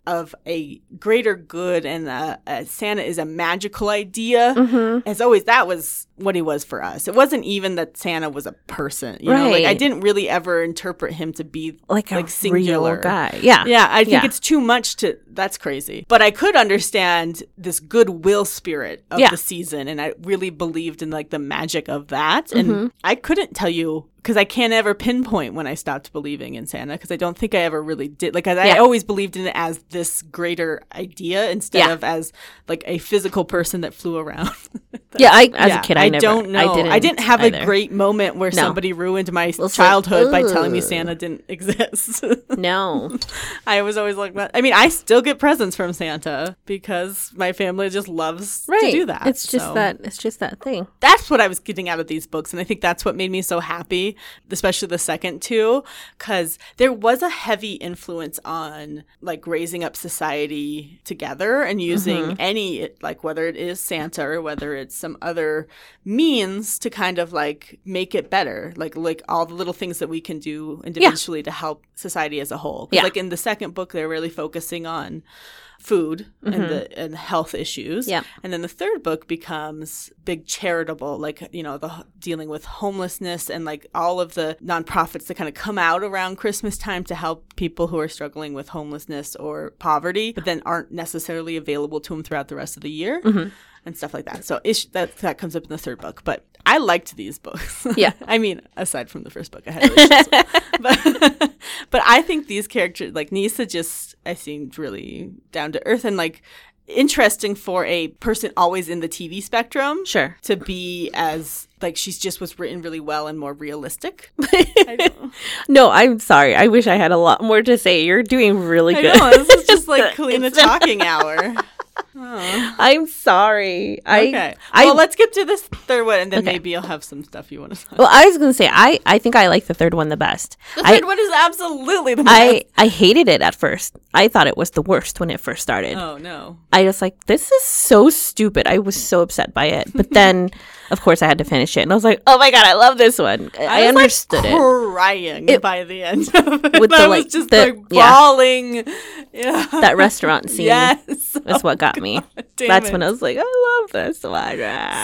Speaker 1: of a greater good and uh uh Santa is a magical idea.
Speaker 2: Mm-hmm.
Speaker 1: As always, that was what he was for us. It wasn't even that Santa was a person. You know, like I didn't really ever interpret him to be
Speaker 2: like a
Speaker 1: like singular
Speaker 2: real guy. Yeah.
Speaker 1: yeah, I think
Speaker 2: Yeah.
Speaker 1: it's too much to. That's crazy. But I could understand this goodwill spirit of
Speaker 2: Yeah.
Speaker 1: the season, and I really believed in like the magic of that. And
Speaker 2: Mm-hmm.
Speaker 1: I couldn't tell you because I can't ever pinpoint when I stopped believing in Santa because I don't think I ever really did. Like I, I always believed in it as this greater idea instead
Speaker 2: Yeah.
Speaker 1: of as like a physical person that flew around.
Speaker 2: Yeah, I as
Speaker 1: Yeah,
Speaker 2: a kid I, never
Speaker 1: don't know.
Speaker 2: I didn't,
Speaker 1: have
Speaker 2: either.
Speaker 1: a great moment where
Speaker 2: No.
Speaker 1: somebody ruined my
Speaker 2: like,
Speaker 1: childhood by telling me. Santa didn't exist.
Speaker 2: No.
Speaker 1: I was always like that. I mean, I still get presents from Santa because my family just loves
Speaker 2: Right.
Speaker 1: to do that.
Speaker 2: It's just
Speaker 1: So
Speaker 2: that it's just that thing.
Speaker 1: That's what I was getting out of these books, and I think that's what made me so happy, especially the second two, because there was a heavy influence on like raising up society together and using
Speaker 2: Mm-hmm.
Speaker 1: any like whether it is Santa or whether it's some other means to kind of like make it better, like like all the little things that we can do individually to help society as a whole.
Speaker 2: Yeah.
Speaker 1: Like in the second book, they're really focusing on food and the and health issues.
Speaker 2: Mm-hmm. Yeah.
Speaker 1: And then the third book becomes big charitable, like you know, the dealing with homelessness and like all of the nonprofits that kind of come out around Christmas time to help people who are struggling with homelessness or poverty, but then aren't necessarily available to them throughout the rest of the year.
Speaker 2: Mm-hmm.
Speaker 1: And stuff like that. So ish, that that comes up in the third book. But I liked these books.
Speaker 2: Yeah.
Speaker 1: I mean, aside from the first book, I had but but I think these characters, like Nisa, just I seemed really down to earth and like interesting for a person always in the TV spectrum.
Speaker 2: Sure.
Speaker 1: To be as like she's just was written really well and more realistic. I.
Speaker 2: No, I'm sorry. I wish I had a lot more to say. You're doing really
Speaker 1: I
Speaker 2: good.
Speaker 1: know. This is just like Kalina talking hour.
Speaker 2: I'm sorry. I
Speaker 1: Okay.
Speaker 2: I
Speaker 1: well, let's get to this third one, and then
Speaker 2: Okay.
Speaker 1: maybe you'll have some stuff you want to talk.
Speaker 2: well, I was gonna say I I think I like the third one the best.
Speaker 1: The
Speaker 2: I
Speaker 1: third one is absolutely the best.
Speaker 2: I I hated it at first. I thought it was the worst when it first started.
Speaker 1: oh no.
Speaker 2: I was like, this is so stupid. I was so upset by it. But then, of course, I had to finish it, and I was like, oh my god, I love this one. I,
Speaker 1: like,
Speaker 2: understood it.
Speaker 1: crying
Speaker 2: It-
Speaker 1: by the end of it.
Speaker 2: With
Speaker 1: I
Speaker 2: the,
Speaker 1: was
Speaker 2: like,
Speaker 1: just
Speaker 2: the-
Speaker 1: like bawling. Yeah.
Speaker 2: That restaurant scene
Speaker 1: yes.
Speaker 2: is what got me.
Speaker 1: Damn
Speaker 2: That's
Speaker 1: it.
Speaker 2: when I was like, I love this one.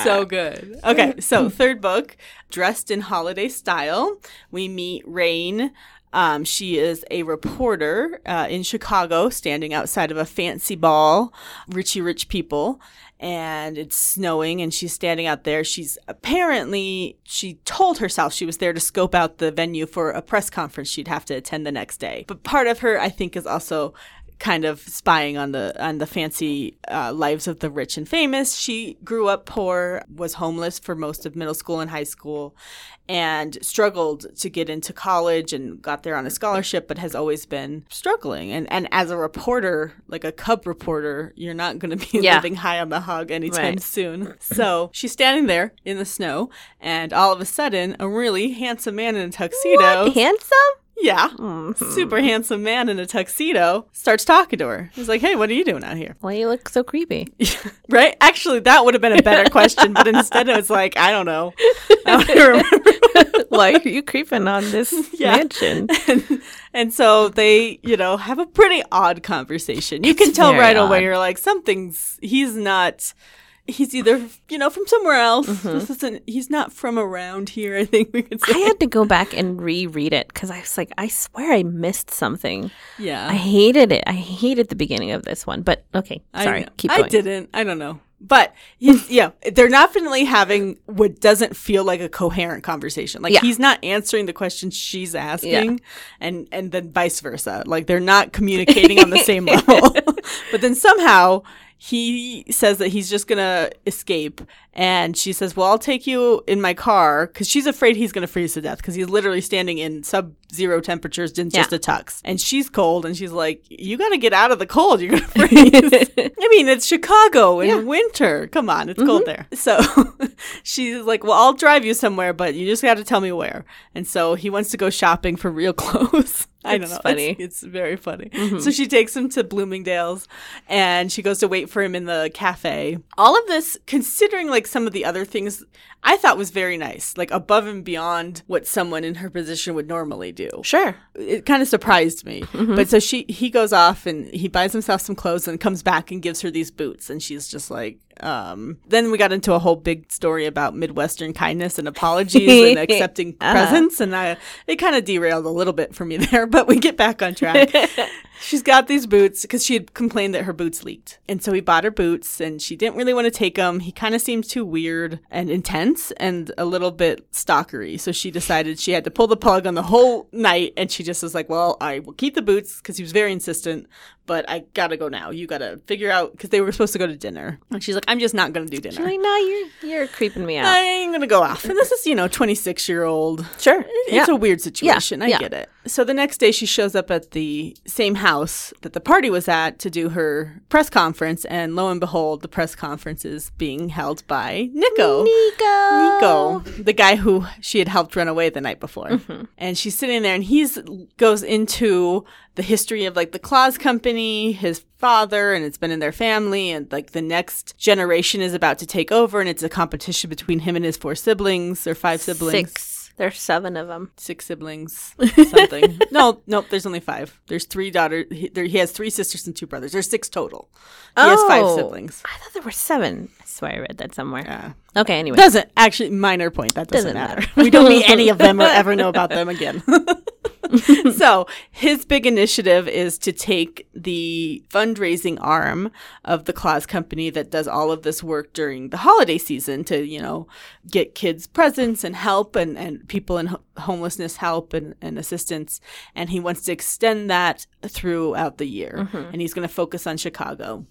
Speaker 1: so good. Okay, so third book, dressed in holiday style, we meet Rain. Um, she is a reporter uh, in Chicago, standing outside of a fancy ball, richy rich people, and it's snowing, and she's standing out there. She's apparently she told herself she was there to scope out the venue for a press conference she'd have to attend the next day. But part of her, I think, is also kind of spying on the on the fancy uh, lives of the rich and famous. She grew up poor, was homeless for most of middle school and high school, and struggled to get into college and got there on a scholarship, but has always been struggling. And and as a reporter, like a cub reporter, you're not going to be
Speaker 2: Yeah.
Speaker 1: living high on the hog anytime
Speaker 2: Right.
Speaker 1: soon. So she's standing there in the snow, and all of a sudden, a really handsome man in a tuxedo. What?
Speaker 2: Handsome?
Speaker 1: Yeah.
Speaker 2: Mhm.
Speaker 1: Super handsome man in a tuxedo starts talking to her. He's like, Hey, what are you doing out here?
Speaker 2: Why you look so creepy?
Speaker 1: right? Actually, that would have been a better question, but instead it was like, I don't know. I don't.
Speaker 2: Why are you creeping on this
Speaker 1: Yeah.
Speaker 2: mansion?
Speaker 1: and, and so they, you know, have a pretty odd conversation. You can tell right
Speaker 2: odd.
Speaker 1: away, you're like, something's, he's not, he's either you know from somewhere else. Mm-hmm. This isn't. He's not from around here. I think we could say.
Speaker 2: I had to go back and reread it because I was like, I swear I missed something.
Speaker 1: yeah,
Speaker 2: I hated it. I hated the beginning of this one. But okay,
Speaker 1: I
Speaker 2: sorry.
Speaker 1: know.
Speaker 2: Keep
Speaker 1: I didn't. I don't know. But he's, yeah, they're definitely having what doesn't feel like a coherent conversation. Like
Speaker 2: Yeah.
Speaker 1: he's not answering the questions she's asking, and and then vice versa. Like they're not communicating on the same level. but then somehow he says that he's just gonna escape, and she says, "Well, I'll take you in my car," because she's afraid he's gonna freeze to death because he's literally standing in sub-zero temperatures just
Speaker 2: Yeah.
Speaker 1: a tux, and she's cold, and she's like, "You gotta get out of the cold. You're gonna freeze." I mean, it's Chicago in
Speaker 2: Yeah.
Speaker 1: winter. Come on, it's cold mm-hmm. there. So she's like, Well, I'll drive you somewhere, but you just got to tell me where. And so he wants to go shopping for real clothes. I don't
Speaker 2: It's
Speaker 1: know.
Speaker 2: funny.
Speaker 1: It's, it's very funny. Mm-hmm. So she takes him to Bloomingdale's and she goes to wait for him in the cafe. All of this, considering like some of the other things, I thought was very nice, like above and beyond what someone in her position would normally do
Speaker 2: Sure.
Speaker 1: it kind of surprised me. Mm-hmm. But so she he goes off and he buys himself some clothes and comes back and gives her these boots and she's just like um then we got into a whole big story about midwestern kindness and apologies and accepting
Speaker 2: Uh-huh.
Speaker 1: presents and I it kind of derailed a little bit for me there but we get back on track. She's got these boots because she had complained that her boots leaked. And so he bought her boots and she didn't really want to take them. He kind of seemed too weird and intense and a little bit stalkery. So she decided she had to pull the plug on the whole night. And she just was like, well, I will keep the boots because he was very insistent, but I gotta go now. You gotta figure out because they were supposed to go to dinner. And she's like, I'm just not gonna do dinner.
Speaker 2: Like, no, you're you're creeping me out.
Speaker 1: I ain't gonna go off. And this is, you know, 26 year old
Speaker 2: sure.
Speaker 1: it's a weird situation. I
Speaker 2: yeah.
Speaker 1: get it. So the next day, she shows up at the same house that the party was at to do her press conference, and lo and behold, the press conference is being held by Nico.
Speaker 2: Nico.
Speaker 1: Nico, the guy who she had helped run away the night before.
Speaker 2: Mm-hmm.
Speaker 1: And she's sitting there and he's goes into the history of like the Claus company, his father, and it's been in their family and like the next generation is about to take over and it's a competition between him and his four siblings or five siblings.
Speaker 2: Six. There's seven of them.
Speaker 1: Six siblings, something. no, nope. There's only five. There's three daughters. He, there, he has three sisters and two brothers. There's six total. He has five
Speaker 2: oh,
Speaker 1: siblings.
Speaker 2: I thought there were seven. I swear I read that somewhere.
Speaker 1: Yeah.
Speaker 2: Okay. Anyway.
Speaker 1: Doesn't actually minor point. That doesn't,
Speaker 2: Doesn't
Speaker 1: matter.
Speaker 2: matter.
Speaker 1: we don't meet any of them or ever know about them again. so his big initiative is to take the fundraising arm of the Claus company that does all of this work during the holiday season to, you know, get kids presents and help and, and people in homelessness help and, and assistance. And he wants to extend that throughout the year. Mm-hmm. And he's going to focus on Chicago.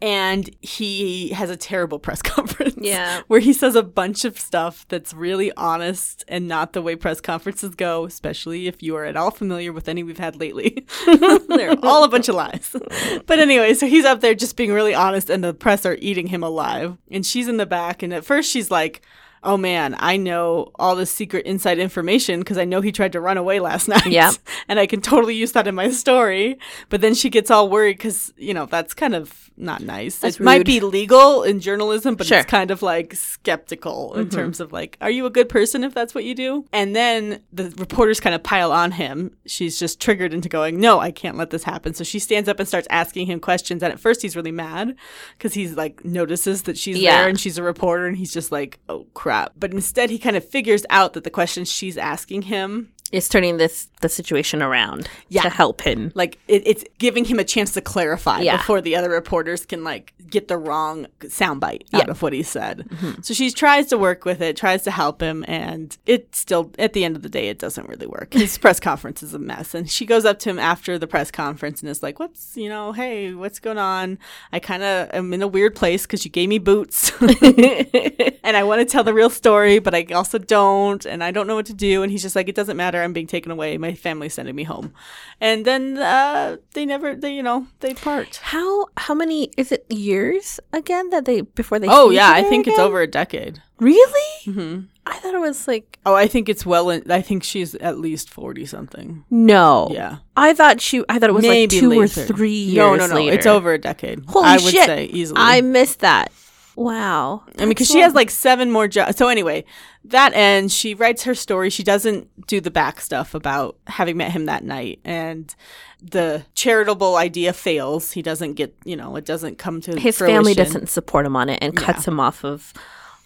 Speaker 1: And he has a terrible press conference
Speaker 2: Yeah.
Speaker 1: where he says a bunch of stuff that's really honest and not the way press conferences go, especially if you are at all familiar with any we've had lately. They're all a bunch of lies. But anyway, so he's up there just being really honest, and the press are eating him alive. And she's in the back, and at first she's like, Oh man, I know all this secret inside information because I know he tried to run away last night.
Speaker 2: Yeah.
Speaker 1: And I can totally use that in my story. But then she gets all worried because, you know, that's kind of not nice.
Speaker 2: That's
Speaker 1: it might be legal in journalism, but
Speaker 2: Sure.
Speaker 1: it's kind of like skeptical in mm-hmm. terms of like, are you a good person if that's what you do? And then the reporters kind of pile on him. She's just triggered into going, no, I can't let this happen. So she stands up and starts asking him questions. And at first he's really mad because he's like notices that she's
Speaker 2: Yeah.
Speaker 1: there and she's a reporter and he's just like, oh crap. But instead he kind of figures out that the questions she's asking him
Speaker 2: It's turning this the situation around
Speaker 1: Yeah.
Speaker 2: to help him.
Speaker 1: like it, it's giving him a chance to clarify
Speaker 2: Yeah.
Speaker 1: before the other reporters can like get the wrong soundbite out
Speaker 2: Yeah. Mm-hmm.
Speaker 1: of what he said. So she tries to work with it, tries to help him, and it still at the end of the day it doesn't really work. His press conference is a mess, and she goes up to him after the press conference and is like, "What's you know, hey, what's going on? I kind of am in a weird place because you gave me boots, and I want to tell the real story, but I also don't, and I don't know what to do." And he's just like, "It doesn't matter. I'm being taken away. My family's sending me home." And then uh, they never, they you know, they part.
Speaker 2: How how many is it years again that they before they?
Speaker 1: Oh yeah, I think it's over a decade.
Speaker 2: Really?
Speaker 1: hmm
Speaker 2: I thought it was like
Speaker 1: Oh, I think it's well. In, I think she's at least forty something.
Speaker 2: no.
Speaker 1: Yeah,
Speaker 2: I thought she. I thought it was
Speaker 1: maybe
Speaker 2: like two
Speaker 1: later.
Speaker 2: or three years.
Speaker 1: No, no, no.
Speaker 2: later.
Speaker 1: It's over a decade.
Speaker 2: Holy
Speaker 1: I would
Speaker 2: shit!
Speaker 1: say easily.
Speaker 2: I missed that. Wow.
Speaker 1: I mean, because she has like seven more jobs. So anyway, that ends. She writes her story. She doesn't do the back stuff about having met him that night, and the charitable idea fails. He doesn't get, you know, it doesn't come to
Speaker 2: his
Speaker 1: fruition.
Speaker 2: family doesn't support him on it and cuts
Speaker 1: Yeah.
Speaker 2: him off of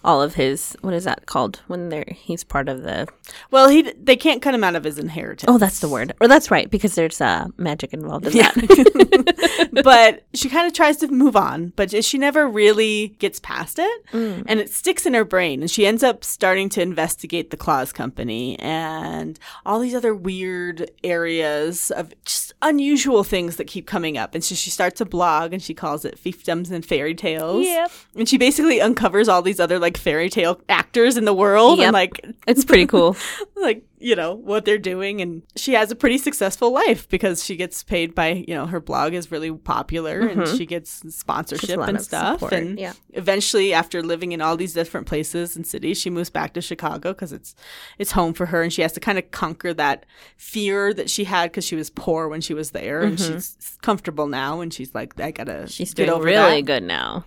Speaker 2: all of his what is that called when they're he's part of the
Speaker 1: Well, he they can't cut him out of his inheritance.
Speaker 2: oh that's the word or that's right because there's uh magic involved in
Speaker 1: Yeah.
Speaker 2: that
Speaker 1: but she kind of tries to move on, but she never really gets past it.
Speaker 2: Mm.
Speaker 1: And it sticks in her brain. And she ends up starting to investigate the Claus Company and all these other weird areas of just unusual things that keep coming up. And so she starts a blog and she calls it Fiefdoms and Fairy Tales.
Speaker 2: Yep.
Speaker 1: And she basically uncovers all these other like fairy tale actors in the world
Speaker 2: Yep.
Speaker 1: and like
Speaker 2: it's pretty cool
Speaker 1: like you know what they're doing and she has a pretty successful life because she gets paid by you know her blog is really popular and she gets sponsorship
Speaker 2: Mm-hmm.
Speaker 1: and stuff
Speaker 2: support,
Speaker 1: and
Speaker 2: yeah.
Speaker 1: eventually after living in all these different places and cities she moves back to chicago because it's it's home for her and she has to kind of conquer that fear that she had because she was poor when she was there and she's comfortable now and she's like i gotta
Speaker 2: Mm-hmm. she's doing really
Speaker 1: that.
Speaker 2: good now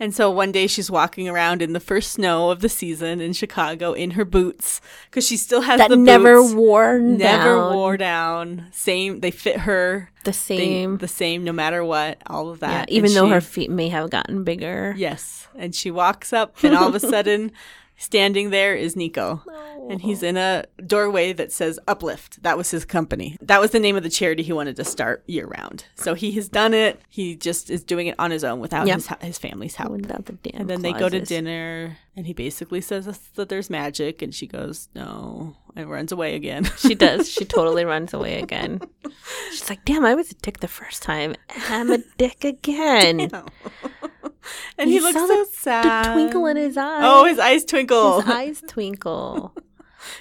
Speaker 1: And so one day she's walking around in the first snow of the season in Chicago in her boots because she still has
Speaker 2: that
Speaker 1: the
Speaker 2: never
Speaker 1: boots.
Speaker 2: wore
Speaker 1: never
Speaker 2: down.
Speaker 1: wore down. Same, they fit her
Speaker 2: the
Speaker 1: they-
Speaker 2: same
Speaker 1: the same no matter what. All of
Speaker 2: yeah,
Speaker 1: that.
Speaker 2: even
Speaker 1: And
Speaker 2: though
Speaker 1: she-
Speaker 2: her feet may have gotten bigger
Speaker 1: yes, and she walks up, and all of a sudden, standing there is Nico. And he's in a doorway that says Uplift. That was his company. That was the name of the charity he wanted to start year round. So he has done it. He just is doing it on his own without
Speaker 2: Yep.
Speaker 1: his, his family's help.
Speaker 2: without the damn
Speaker 1: And then they go to dinner, and he basically says that there's magic, and she goes, no, and runs away again.
Speaker 2: She does. She totally runs away again. She's like, "Damn, I was a dick the first time. I'm a dick again."
Speaker 1: and he
Speaker 2: You
Speaker 1: looks so sad.
Speaker 2: The twinkle in his eyes.
Speaker 1: Oh, his eyes twinkle.
Speaker 2: His eyes twinkle.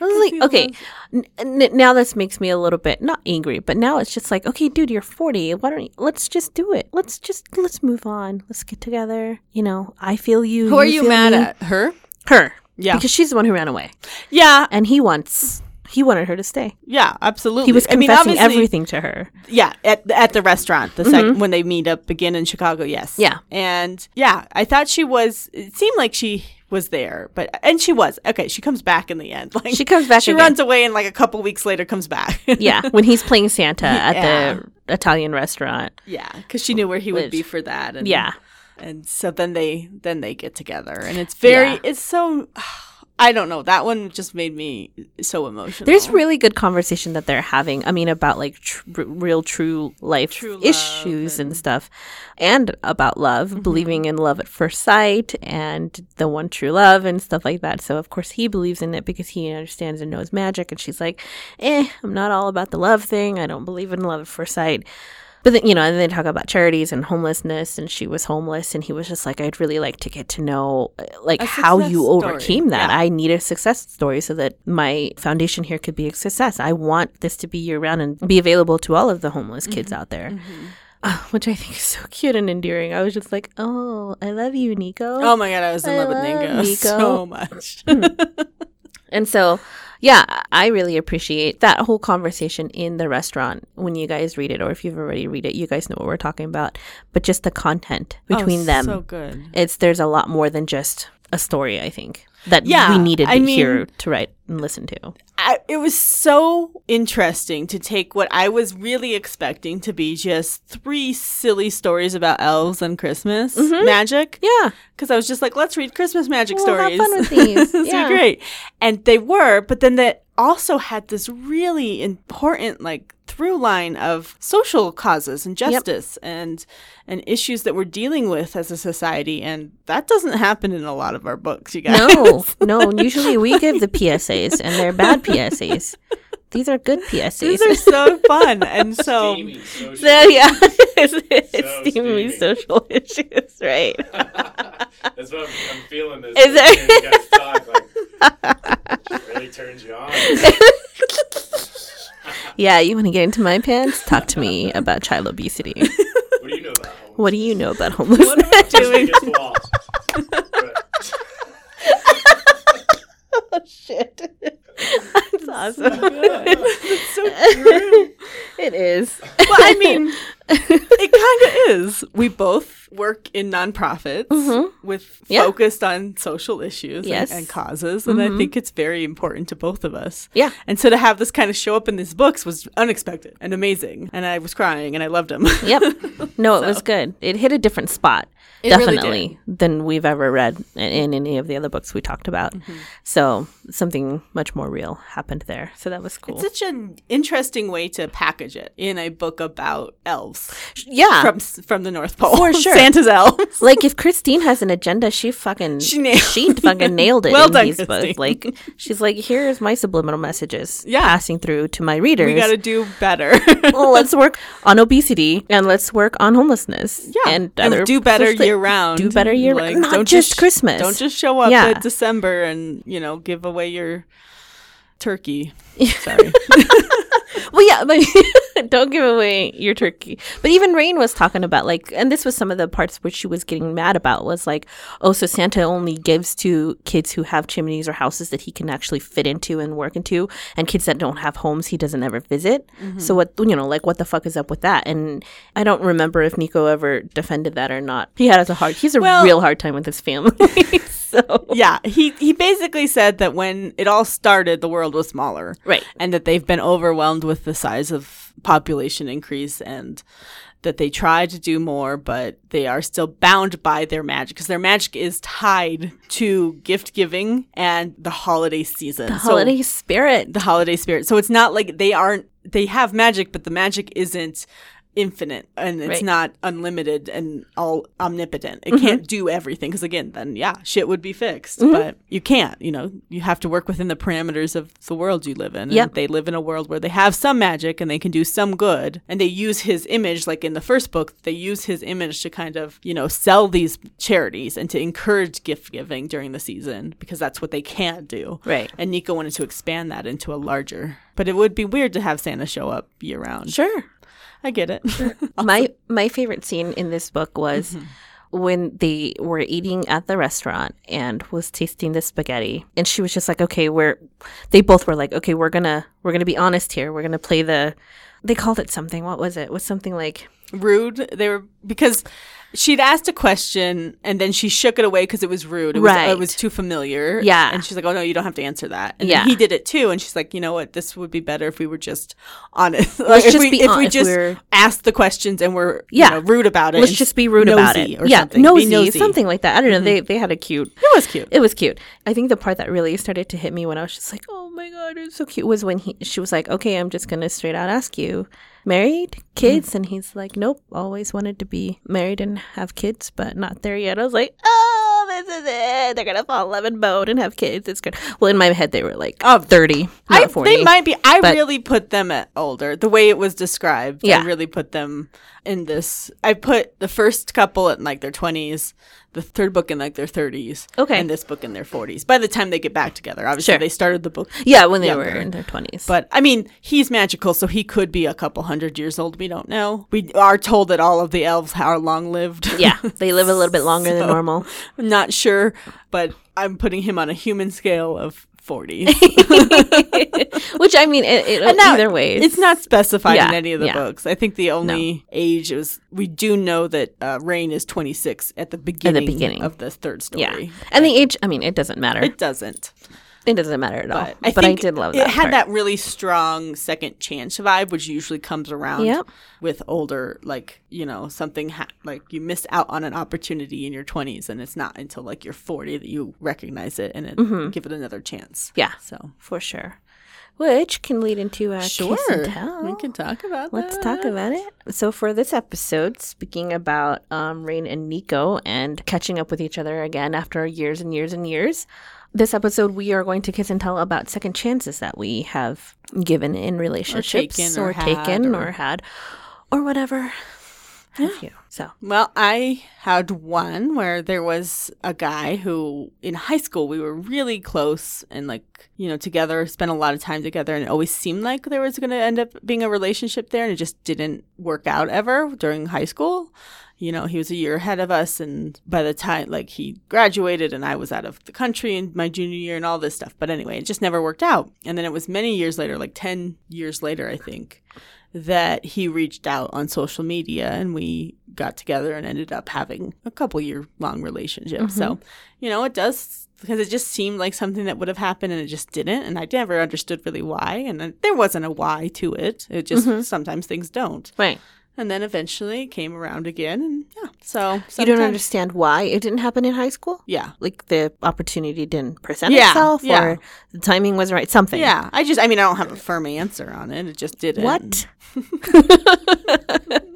Speaker 2: I was like, okay, n- n- now this makes me a little bit not angry, but now it's just like, okay, dude, you're 40. Why don't you, let's just do it? Let's just let's move on. Let's get together. You know, I feel you.
Speaker 1: Who are you mad
Speaker 2: me.
Speaker 1: at? Her?
Speaker 2: Her.
Speaker 1: Yeah.
Speaker 2: because she's the one who ran away,
Speaker 1: Yeah,
Speaker 2: and he wants he wanted her to stay.
Speaker 1: yeah, absolutely.
Speaker 2: He was
Speaker 1: I mean,
Speaker 2: confessing everything to her.
Speaker 1: Yeah, at at the restaurant, the sec- mm-hmm. when they meet up again in Chicago. Yes.
Speaker 2: Yeah.
Speaker 1: and yeah, I thought she was. It seemed like she was there, but and she was okay. She comes back in the end. Like
Speaker 2: She comes back
Speaker 1: She
Speaker 2: again.
Speaker 1: runs away, and like a couple weeks later, comes back.
Speaker 2: Yeah, when he's playing Santa at
Speaker 1: Yeah.
Speaker 2: the Italian restaurant.
Speaker 1: yeah, because she knew where he would be for that. And,
Speaker 2: Yeah.
Speaker 1: and so then they then they get together, and it's very.
Speaker 2: Yeah.
Speaker 1: It's so. I don't know. That one just made me so emotional.
Speaker 2: There's really good conversation that they're having. I mean, about like tr- real, true life
Speaker 1: True
Speaker 2: issues and, stuff, and about love,
Speaker 1: Mm-hmm.
Speaker 2: believing in love at first sight and the one true love and stuff like that. So, of course, he believes in it because he understands and knows magic. And she's like, eh, I'm not all about the love thing. I don't believe in love at first sight. But then, you know, and they talk about charities and homelessness, and she was homeless, and he was just like, "I'd really like to get to know, uh, like, how you
Speaker 1: story.
Speaker 2: overcame that.
Speaker 1: Yeah.
Speaker 2: I need a success story so that my foundation here could be a success. I want this to be year round and be available to all of the homeless kids
Speaker 1: Mm-hmm.
Speaker 2: out there." Uh, which I think is so cute and endearing. I was just like, "Oh, I love you, Nico."
Speaker 1: Oh my god, I was in
Speaker 2: I
Speaker 1: love with Nico,
Speaker 2: Nico.
Speaker 1: so much.
Speaker 2: And so, yeah, I really appreciate that whole conversation in the restaurant when you guys read it, or if you've already read it, you guys know what we're talking about. But just the content oh, between
Speaker 1: Oh,
Speaker 2: them,
Speaker 1: so good.
Speaker 2: it's there's a lot more than just a story. I think that
Speaker 1: Yeah,
Speaker 2: we needed
Speaker 1: I
Speaker 2: to
Speaker 1: mean-
Speaker 2: hear to write and listen to.
Speaker 1: I, it was so interesting to take what I was really expecting to be just three silly stories about elves and Christmas mm-hmm. magic.
Speaker 2: Yeah,
Speaker 1: Because I was just like, let's read Christmas magic
Speaker 2: We'll have
Speaker 1: stories.
Speaker 2: fun with these.
Speaker 1: This
Speaker 2: Yeah.
Speaker 1: are great. And they were, but then that also had this really important like through line of social causes and justice and and issues that we're dealing with as a society and that doesn't happen in a lot of our books you guys
Speaker 2: no, no. Usually we give the PSAs, and they're bad PSAs. These are good PSAs.
Speaker 1: these are so fun and so
Speaker 2: So, yeah, it's, it's
Speaker 3: So
Speaker 2: steamy
Speaker 3: steamy.
Speaker 2: social issues, right?
Speaker 3: That's what I'm, I'm feeling. This
Speaker 2: Is there-
Speaker 3: you guys talk like really turns you on.
Speaker 2: Yeah, you want to get into my pants? Talk to me about child obesity.
Speaker 3: What do you know about homeless?
Speaker 2: What do you know about homelessness?
Speaker 3: The walls. But
Speaker 2: Shit. That's awesome.
Speaker 1: so true
Speaker 2: It is.
Speaker 1: well i mean it kind of is. We both work in nonprofits with
Speaker 2: Mm-hmm. Yeah.
Speaker 1: focused on social issues and-
Speaker 2: Yes. Mm-hmm.
Speaker 1: and, causes, and I think it's very important to both of us.
Speaker 2: Yeah.
Speaker 1: And so to have this kind of show up in these books was unexpected and amazing, and I was crying and I loved them.
Speaker 2: Yep. No, it was good. It hit a different spot,
Speaker 1: It really
Speaker 2: definitely, than we've ever read in, in any of the other books we talked about.
Speaker 1: Mm-hmm.
Speaker 2: So something much more real happened there. So that was cool.
Speaker 1: It's such an interesting way to package it in a book about elves
Speaker 2: yeah.
Speaker 1: from from the North Pole.
Speaker 2: For sure.
Speaker 1: Santa's elves.
Speaker 2: like if Christine has an agenda, she fucking
Speaker 1: She
Speaker 2: she,
Speaker 1: nailed
Speaker 2: fucking nailed it
Speaker 1: Well
Speaker 2: in
Speaker 1: done,
Speaker 2: these
Speaker 1: Christine.
Speaker 2: books. Like she's like, here's my subliminal messages
Speaker 1: Yeah.
Speaker 2: passing through to my readers.
Speaker 1: We got to do better.
Speaker 2: well, let's work on obesity and let's work on homelessness.
Speaker 1: Yeah,
Speaker 2: and,
Speaker 1: and, do better year round.
Speaker 2: Do better year round. Not
Speaker 1: don't
Speaker 2: just Christmas.
Speaker 1: Don't just show up
Speaker 2: Yeah.
Speaker 1: at December and you know give away your turkey. Sorry.
Speaker 2: Well, yeah, but don't give away your turkey. But even Rain was talking about like, and this was some of the parts which she was getting mad about was like, oh, so Santa only gives to kids who have chimneys or houses that he can actually fit into and work into, and kids that don't have homes he doesn't ever visit.
Speaker 1: Mm-hmm.
Speaker 2: So what you know, like, what the fuck is up with that? And I don't remember if Nico ever defended that or not. He had a hard. He's a
Speaker 1: Well-
Speaker 2: real hard time with his family. so
Speaker 1: yeah, he he basically said that when it all started, the world was smaller,
Speaker 2: Right.
Speaker 1: and that they've been overwhelmed with the size of population increase and. That they try to do more, but they are still bound by their magic because their magic is tied to gift giving and the holiday season.
Speaker 2: the
Speaker 1: So-
Speaker 2: holiday spirit.
Speaker 1: the holiday spirit. So it's not like they aren't they have magic, but the magic isn't infinite and it's
Speaker 2: Right.
Speaker 1: not unlimited and all omnipotent.
Speaker 2: Mm-hmm.
Speaker 1: It can't do everything because again, then yeah, shit would be fixed. But you can't. You know, you have to work within the parameters of the world you live in. And They live in a world where they have some magic and they can do some good, and they use his image, like in the first book, they use his image to kind of you know sell these charities and to encourage gift giving during the season because that's what they can do.
Speaker 2: Right.
Speaker 1: And Nico wanted to expand that into a larger. But it would be weird to have Santa show up year round.
Speaker 2: Sure.
Speaker 1: I get it.
Speaker 2: my my favorite scene in this book was
Speaker 1: Mm-hmm.
Speaker 2: when they were eating at the restaurant and was tasting the spaghetti and she was just like okay we're they both were like okay we're gonna we're gonna be honest here we're gonna play the they called it something what was it it was something like
Speaker 1: rude. They were because she'd asked a question and then she shook it away because it was rude. It was,
Speaker 2: Right.
Speaker 1: It was too familiar.
Speaker 2: Yeah.
Speaker 1: And she's like, "Oh no, you don't have to answer that." And
Speaker 2: Yeah.
Speaker 1: he did it too, and she's like, "You know what? This would be better if we were just honest.
Speaker 2: Let's
Speaker 1: if
Speaker 2: just
Speaker 1: we,
Speaker 2: be
Speaker 1: if
Speaker 2: hon-
Speaker 1: we just
Speaker 2: we're-
Speaker 1: asked the questions and we're
Speaker 2: Yeah.
Speaker 1: you know, rude about it.
Speaker 2: let's just be rude about it
Speaker 1: or
Speaker 2: yeah
Speaker 1: something.
Speaker 2: Nosy,
Speaker 1: nosy. Mm-hmm.
Speaker 2: something like that i don't know they they had a cute
Speaker 1: It was cute.
Speaker 2: It was cute. I think the part that really started to hit me when I was just like, "Oh my god, it's so cute," was when he she was like, "Okay, I'm just gonna straight out ask you, married, kids?" Mm. And he's like, "Nope, always wanted to be married and have kids, but not there yet." I was like, "Oh, this is it. They're gonna fall in love and boat and have kids. It's good." Well, in my head, they were like,
Speaker 1: Oh,
Speaker 2: thirty, not
Speaker 1: I,
Speaker 2: forty."
Speaker 1: They might be. I really put them at older. The way it was described,
Speaker 2: Yeah.
Speaker 1: I really put them in this. I put the first couple in like their twenties, the third book in like their thirties,
Speaker 2: Okay.
Speaker 1: and this book in their forties. By the time they get back together, obviously
Speaker 2: Sure.
Speaker 1: they started the book.
Speaker 2: yeah, when they
Speaker 1: younger.
Speaker 2: were in their twenties.
Speaker 1: But I mean, he's magical, so he could be a couple hundred years old. We don't know. We are told that all of the elves are long lived.
Speaker 2: yeah, they live a little bit longer than normal.
Speaker 1: I'm not sure, but I'm putting him on a human scale of 40.
Speaker 2: Which I mean, it, it, either way,
Speaker 1: it's not specified
Speaker 2: Yeah,
Speaker 1: in any of the
Speaker 2: yeah.
Speaker 1: books. I think the only age is we do know that uh, Rain is 26 at the beginning, at the
Speaker 2: beginning.
Speaker 1: of the third story.
Speaker 2: yeah, and the age. I mean, it doesn't matter.
Speaker 1: It doesn't.
Speaker 2: It doesn't matter at all.
Speaker 1: But,
Speaker 2: But,
Speaker 1: I,
Speaker 2: I,
Speaker 1: think
Speaker 2: did love
Speaker 1: it had
Speaker 2: part.
Speaker 1: that really strong second chance vibe, which usually comes around
Speaker 2: Yep.
Speaker 1: with older, like you know, something ha- like you miss out on an opportunity in your 20s, and it's not until like you're 40 that you recognize it and it, give it another chance.
Speaker 2: Mm-hmm. Yeah.
Speaker 1: So
Speaker 2: for sure. Which can lead into a tell.
Speaker 1: we can talk about.
Speaker 2: Let's
Speaker 1: that.
Speaker 2: talk about it. So for this episode, speaking about um, Rain and Nico and catching up with each other again after years and years and years, this episode we are going to kiss and tell about second chances that we have given in relationships
Speaker 1: taken or had
Speaker 2: taken
Speaker 1: or-
Speaker 2: or had or whatever. You? So
Speaker 1: Well, I had one where there was a guy who in high school we were really close and like, you know, together, spent a lot of time together and it always seemed like there was going to end up being a relationship there and it just didn't work out ever during high school. You know, he was a year ahead of us and by the time like he graduated and I was out of the country in my junior year and all this stuff. But anyway, it just never worked out. And then it was many years later, like 10 years later, I think, that he reached out on social media and we got together and ended up having a couple year long relationship. So, mm-hmm. you know, it does because it just seemed like something that would have happened and it just didn't. And I never understood really why. And then there wasn't a why to it. It just mm-hmm. sometimes things don't.
Speaker 2: Right.
Speaker 1: And then eventually it came around again. And yeah, so
Speaker 2: You don't understand why it didn't happen in high school?
Speaker 1: Yeah.
Speaker 2: Like the opportunity didn't present
Speaker 1: Yeah,
Speaker 2: itself
Speaker 1: yeah.
Speaker 2: or the timing wasn't right. Something.
Speaker 1: Yeah. I just, I mean, I don't have a firm answer on it. It just didn't.
Speaker 2: What?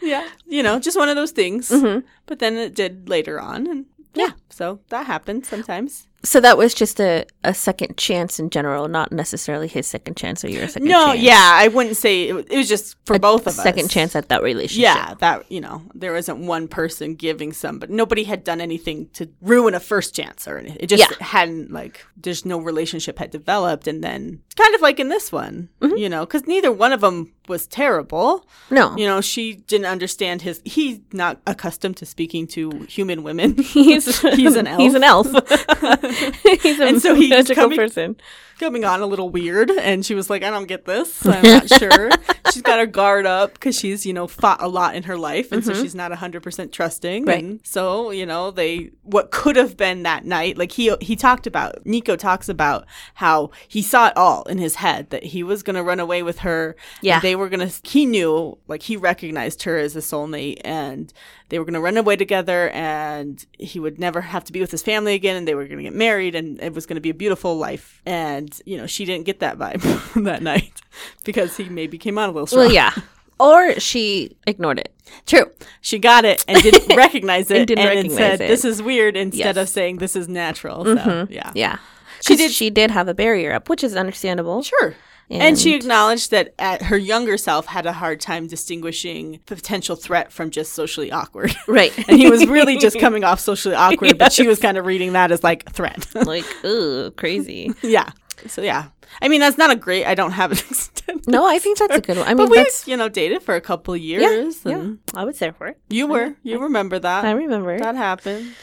Speaker 1: Yeah. You know, just one of those things.
Speaker 2: Mm-hmm.
Speaker 1: But then it did later on. And yeah, so that happens sometimes.
Speaker 2: So that was just a, a second chance in general, not necessarily his second chance or your second
Speaker 1: No,
Speaker 2: chance.
Speaker 1: yeah, I wouldn't say it was, it was just for both of us.
Speaker 2: Second chance at that relationship.
Speaker 1: Yeah, that you know, there wasn't one person giving some, but nobody had done anything to ruin a first chance or anything. It just
Speaker 2: Yeah.
Speaker 1: hadn't like there's no relationship had developed, and then kind of like in this one,
Speaker 2: Mm-hmm.
Speaker 1: you know, because neither one of them was terrible.
Speaker 2: No.
Speaker 1: You know, she didn't understand his. He's not accustomed to speaking to human women.
Speaker 2: he's
Speaker 1: He's an elf.
Speaker 2: He's an elf. he's a
Speaker 1: And so he's
Speaker 2: magical
Speaker 1: coming-
Speaker 2: person.
Speaker 1: Coming on a little weird and she was like i don't get this i'm not sure she's got her guard up because she's you know fought a lot in her life and so she's not 100% trusting
Speaker 2: Mm-hmm. Right.
Speaker 1: and so you know they what could have been that night like he he talked about nico talks about how he saw it all in his head that he was going to run away with her
Speaker 2: Yeah.
Speaker 1: and they were going to he knew like he recognized her as a soulmate and they were going to run away together and he would never have to be with his family again and they were going to get married and it was going to be a beautiful life and you know she didn't get that vibe that night because he maybe came out a little strong
Speaker 2: Well, yeah. Or she ignored it.
Speaker 1: true she got it and didn't recognize it
Speaker 2: And didn't
Speaker 1: and
Speaker 2: recognize
Speaker 1: said
Speaker 2: it.
Speaker 1: this is weird instead
Speaker 2: Yes. Mm-hmm.
Speaker 1: of saying this is natural so yeah
Speaker 2: Yeah.
Speaker 1: She did-.
Speaker 2: She did have a barrier up, which is understandable.
Speaker 1: Sure. And, she acknowledged that at her younger self had a hard time distinguishing potential threat from just socially awkward.
Speaker 2: Right.
Speaker 1: and he was really just coming off socially awkward, but she was kind of reading that as like threat.
Speaker 2: like, ooh, crazy.
Speaker 1: yeah. So yeah. I mean that's not a great I don't have an extended
Speaker 2: No, I think that's a good one. I
Speaker 1: but
Speaker 2: mean,
Speaker 1: we,
Speaker 2: that's
Speaker 1: you know, dated for a couple of
Speaker 2: yeah,
Speaker 1: years.
Speaker 2: yeah.
Speaker 1: and
Speaker 2: I was there for it.
Speaker 1: You were. You remember that.
Speaker 2: I remember.
Speaker 1: That happened.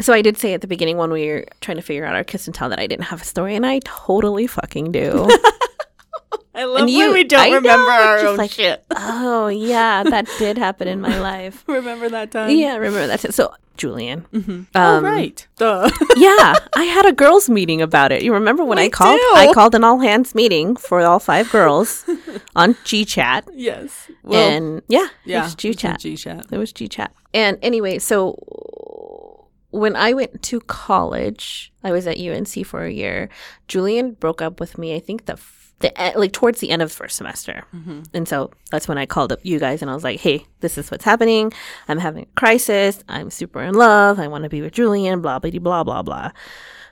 Speaker 2: So I did say at the beginning when we were trying to figure out our kiss and tell that I didn't have a story, and I totally fucking do.
Speaker 1: I love
Speaker 2: And
Speaker 1: when
Speaker 2: you-
Speaker 1: we don't
Speaker 2: I know,
Speaker 1: remember our own
Speaker 2: like-
Speaker 1: shit.
Speaker 2: oh yeah, that did happen in my life.
Speaker 1: remember that time?
Speaker 2: Yeah, remember that. So Julian.
Speaker 1: oh,
Speaker 2: Um,
Speaker 1: right. Duh.
Speaker 2: yeah, I had a girls' meeting about it. You remember when
Speaker 1: We
Speaker 2: I called?
Speaker 1: do.
Speaker 2: I called an all hands meeting for all five girls on G Chat,
Speaker 1: yes.
Speaker 2: and yeah,
Speaker 1: yeah.
Speaker 2: it was G Chat.
Speaker 1: G chat.
Speaker 2: It was G Chat. And anyway, so when I went to college, I was at UNC for a year. Julian broke up with me. I think the the like towards the end of the first semester, mm-hmm. and so that's when I called up you guys and I was like, "Hey, this is what's happening. I'm having a crisis. I'm super in love. I want to be with Julian. Blah blah blah blah blah."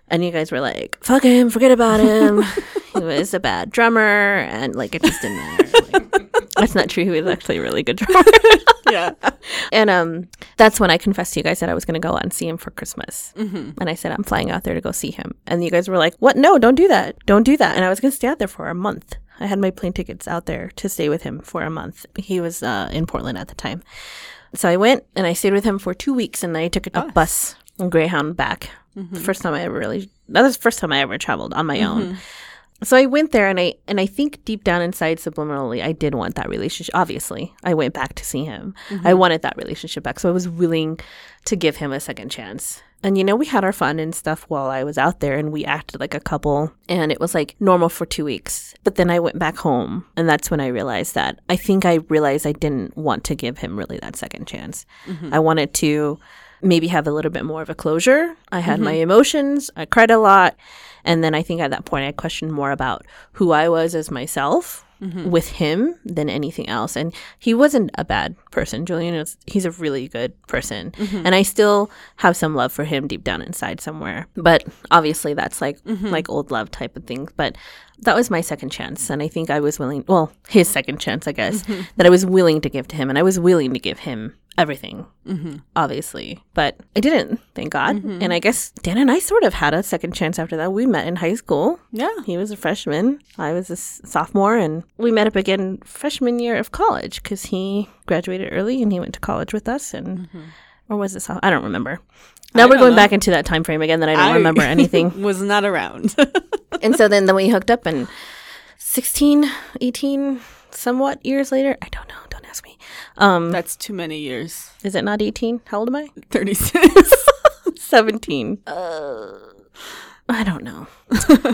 Speaker 2: And you guys were like, "Fuck him. Forget about him. he was a bad drummer, and like it just didn't matter." Like, that's not true. He was actually a really good drummer.
Speaker 1: Yeah.
Speaker 2: And um, that's when I confessed to you guys that I was going to go out and see him for Christmas. Mm-hmm. And I said, I'm flying out there to go see him. And you guys were like, What? No, don't do that. Don't do that. And I was going to stay out there for a month. I had my plane tickets out there to stay with him for a month. He was uh, in Portland at the time. So I went and I stayed with him for two weeks and I took a bus and Greyhound back. The first time I ever really, that was the first time I ever traveled on my own. So I went there and I and I think deep down inside subliminally I did want that relationship. Obviously, I went back to see him. I mm-hmm. wanted that relationship back. So I was willing to give him a second chance. And you know, we had our fun and stuff while I was out there and we acted like a couple and it was like normal for 2 weeks. But then I went back home and that's when I realized that I think I realized I didn't want to give him really that second chance. Mm-hmm. I wanted to maybe have a little bit more of a closure. I had my mm-hmm. emotions. I cried a lot. And then I think at that point, I questioned more about who I was as myself mm-hmm. with him than anything else. And he wasn't a bad person. Julian is, he's a really good person. Mm-hmm. And I still have some love for him deep down inside somewhere. But obviously, that's like, like old love type of things. But that was my second chance. And I think I was willing, well, his second chance, I guess, that I was willing to give to him. And I was willing to give him everything obviously. But I didn't, thank God.
Speaker 1: Mm-hmm.
Speaker 2: And I guess Dan and I sort of had a second chance after that. We met in high school.
Speaker 1: Yeah.
Speaker 2: He was a freshman. I was a s- sophomore. And we met up again freshman year of college because he graduated early and he went to college with us. And, or was it, I don't remember. Now
Speaker 1: Mm-hmm.
Speaker 2: We're going
Speaker 1: know.
Speaker 2: back into that time frame again that I don't
Speaker 1: I-
Speaker 2: remember anything.
Speaker 1: Was not around.
Speaker 2: and so then, then we hooked up and 16, 18, somewhat years later. I don't know. Don't ask me. Um,
Speaker 1: That's too many years.
Speaker 2: is it not 18? How old am I?
Speaker 1: 36.
Speaker 2: 17. Uh, I don't know.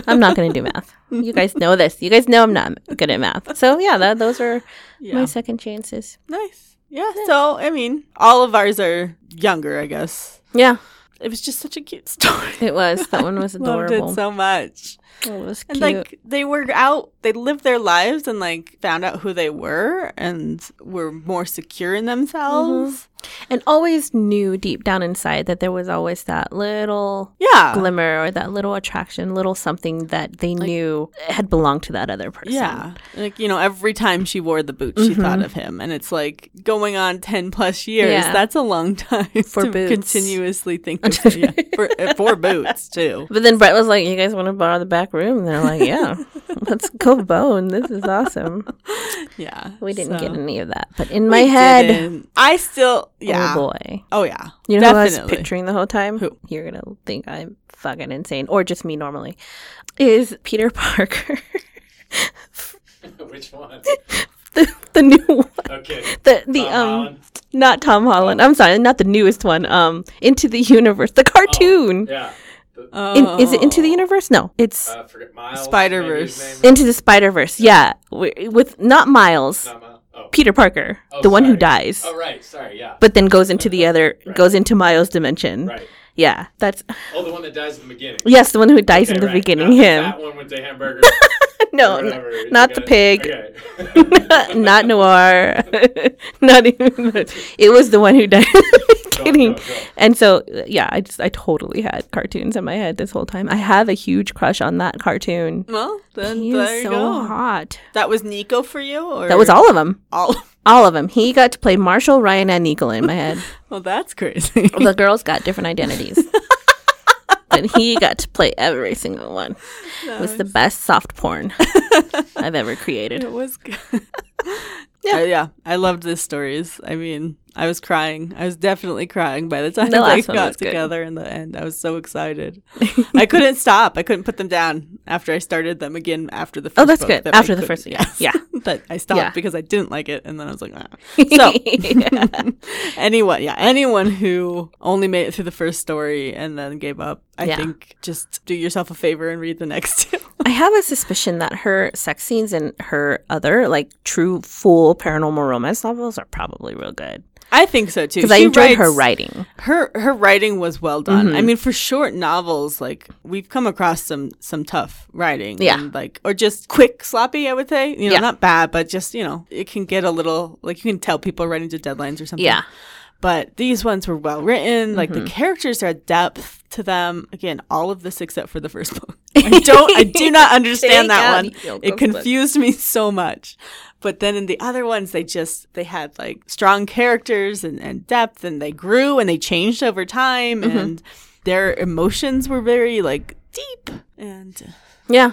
Speaker 2: I'm not going to do math. You guys know this. You guys know I'm not good at math. So, yeah, that, those are
Speaker 1: yeah.
Speaker 2: my second chances.
Speaker 1: nice. Yeah. So, I mean, all of ours are younger, I guess.
Speaker 2: Yeah,
Speaker 1: It was just such a cute story.
Speaker 2: it was. That one was adorable.
Speaker 1: Loved it so much.
Speaker 2: Oh, it was
Speaker 1: And like they were out, they lived their lives and like found out who they were and were more secure in themselves. Mm-hmm.
Speaker 2: and always knew deep down inside that there was always that little
Speaker 1: Yeah.
Speaker 2: glimmer or that little attraction, little something that they knew had belonged to that other person.
Speaker 1: Yeah. Like, you know, every time she wore the boots, she thought mm-hmm. of him. And it's like going on 10 plus years.
Speaker 2: Yeah.
Speaker 1: That's a long time
Speaker 2: For
Speaker 1: to
Speaker 2: boots.
Speaker 1: continuously think of yeah, for, for boots, too.
Speaker 2: But then Brett was like, "You guys want to borrow the back room?" And they're like, "Yeah, let's go bone. This is awesome."
Speaker 1: Yeah.
Speaker 2: We didn't get any of that, but in
Speaker 1: We
Speaker 2: my head,
Speaker 1: didn't. I still, yeah.
Speaker 2: oh boy,
Speaker 1: Oh, yeah.
Speaker 2: you know who I was picturing the whole time?
Speaker 1: Who?
Speaker 2: You're gonna think I'm fucking insane, or just me normally. Is Peter Parker
Speaker 3: Which one?
Speaker 2: the the new one?
Speaker 3: Okay.
Speaker 2: The the
Speaker 3: Tom
Speaker 2: um
Speaker 3: Holland?
Speaker 2: not Tom Holland. I'm sorry, not the newest one. Um, Into the Universe, the cartoon.
Speaker 3: Yeah. The,
Speaker 2: In, is it Into the Universe? No, it's
Speaker 3: uh.
Speaker 1: Spider-Verse.
Speaker 3: maybe his name?
Speaker 2: Into the Spider Verse. Yeah, with not Miles,
Speaker 3: Not Miles. Oh.
Speaker 2: Peter Parker,
Speaker 3: Oh,
Speaker 2: the one who dies,
Speaker 3: Oh, right. Sorry. Yeah.
Speaker 2: but then goes into the other,
Speaker 3: Right.
Speaker 2: goes into Miles' dimension.
Speaker 3: Right.
Speaker 2: Yeah, that's
Speaker 3: Oh, the one that dies in the beginning.
Speaker 2: yes, the one who dies in the
Speaker 3: right.
Speaker 2: beginning.
Speaker 3: Not
Speaker 2: Him.
Speaker 3: That one with the hamburger.
Speaker 2: no, n- not the
Speaker 3: got
Speaker 2: pig.
Speaker 3: Okay.
Speaker 2: not noir. not even. It was the one who died. in the
Speaker 3: Go, go, go.
Speaker 2: And so, yeah, I just I totally had cartoons in my head this whole time. I have a huge crush on that cartoon.
Speaker 1: Well, then
Speaker 2: He
Speaker 1: there
Speaker 2: is
Speaker 1: you
Speaker 2: so
Speaker 1: go.
Speaker 2: hot.
Speaker 1: That was Nico for you? Or
Speaker 2: That was all of them.
Speaker 1: all.
Speaker 2: All of them. He got to play Marshall, Ryan, and Nicola in my head.
Speaker 1: Well, that's crazy.
Speaker 2: the girls got different identities. and he got to play every single one. It was the best soft porn I've ever created.
Speaker 1: It was good. yeah. Uh, yeah, I loved the stories. I mean, I was crying. I was definitely crying by the time
Speaker 2: The
Speaker 1: they got
Speaker 2: was good.
Speaker 1: together in the end. I was so excited. I couldn't stop. I couldn't put them down after I started them again after the first
Speaker 2: Oh, that's good.
Speaker 1: that I
Speaker 2: After the
Speaker 1: couldn't-
Speaker 2: first- yeah. Yeah.
Speaker 1: that I stopped
Speaker 2: Yeah.
Speaker 1: because I didn't like it, and then I was like, ah. So anyone, yeah, anyone who only made it through the first story and then gave up, I
Speaker 2: Yeah.
Speaker 1: think just do yourself a favor and read the next two.
Speaker 2: I have a suspicion that her sex scenes in her other, like, true full paranormal romance novels are probably real good.
Speaker 1: I think so too.
Speaker 2: Because I enjoyed her writing.
Speaker 1: her her writing was well done.
Speaker 2: Mm-hmm.
Speaker 1: I mean, for short novels, like we've come across some some tough writing,
Speaker 2: Yeah.
Speaker 1: and, like or just quick, sloppy. I would say, you know,
Speaker 2: Yeah.
Speaker 1: not bad, but just you know, it can get a little like you can tell people are writing to deadlines or something.
Speaker 2: Yeah.
Speaker 1: But these ones were well written. Like
Speaker 2: Mm-hmm.
Speaker 1: the characters are depth to them. Again, all of this except for the first book. I don't. I do not understand that one. It confused me so much. But then in the other ones, they just they had like strong characters and, and depth, and they grew and they changed over time,
Speaker 2: Mm-hmm.
Speaker 1: and their emotions were very like deep. And
Speaker 2: Yeah.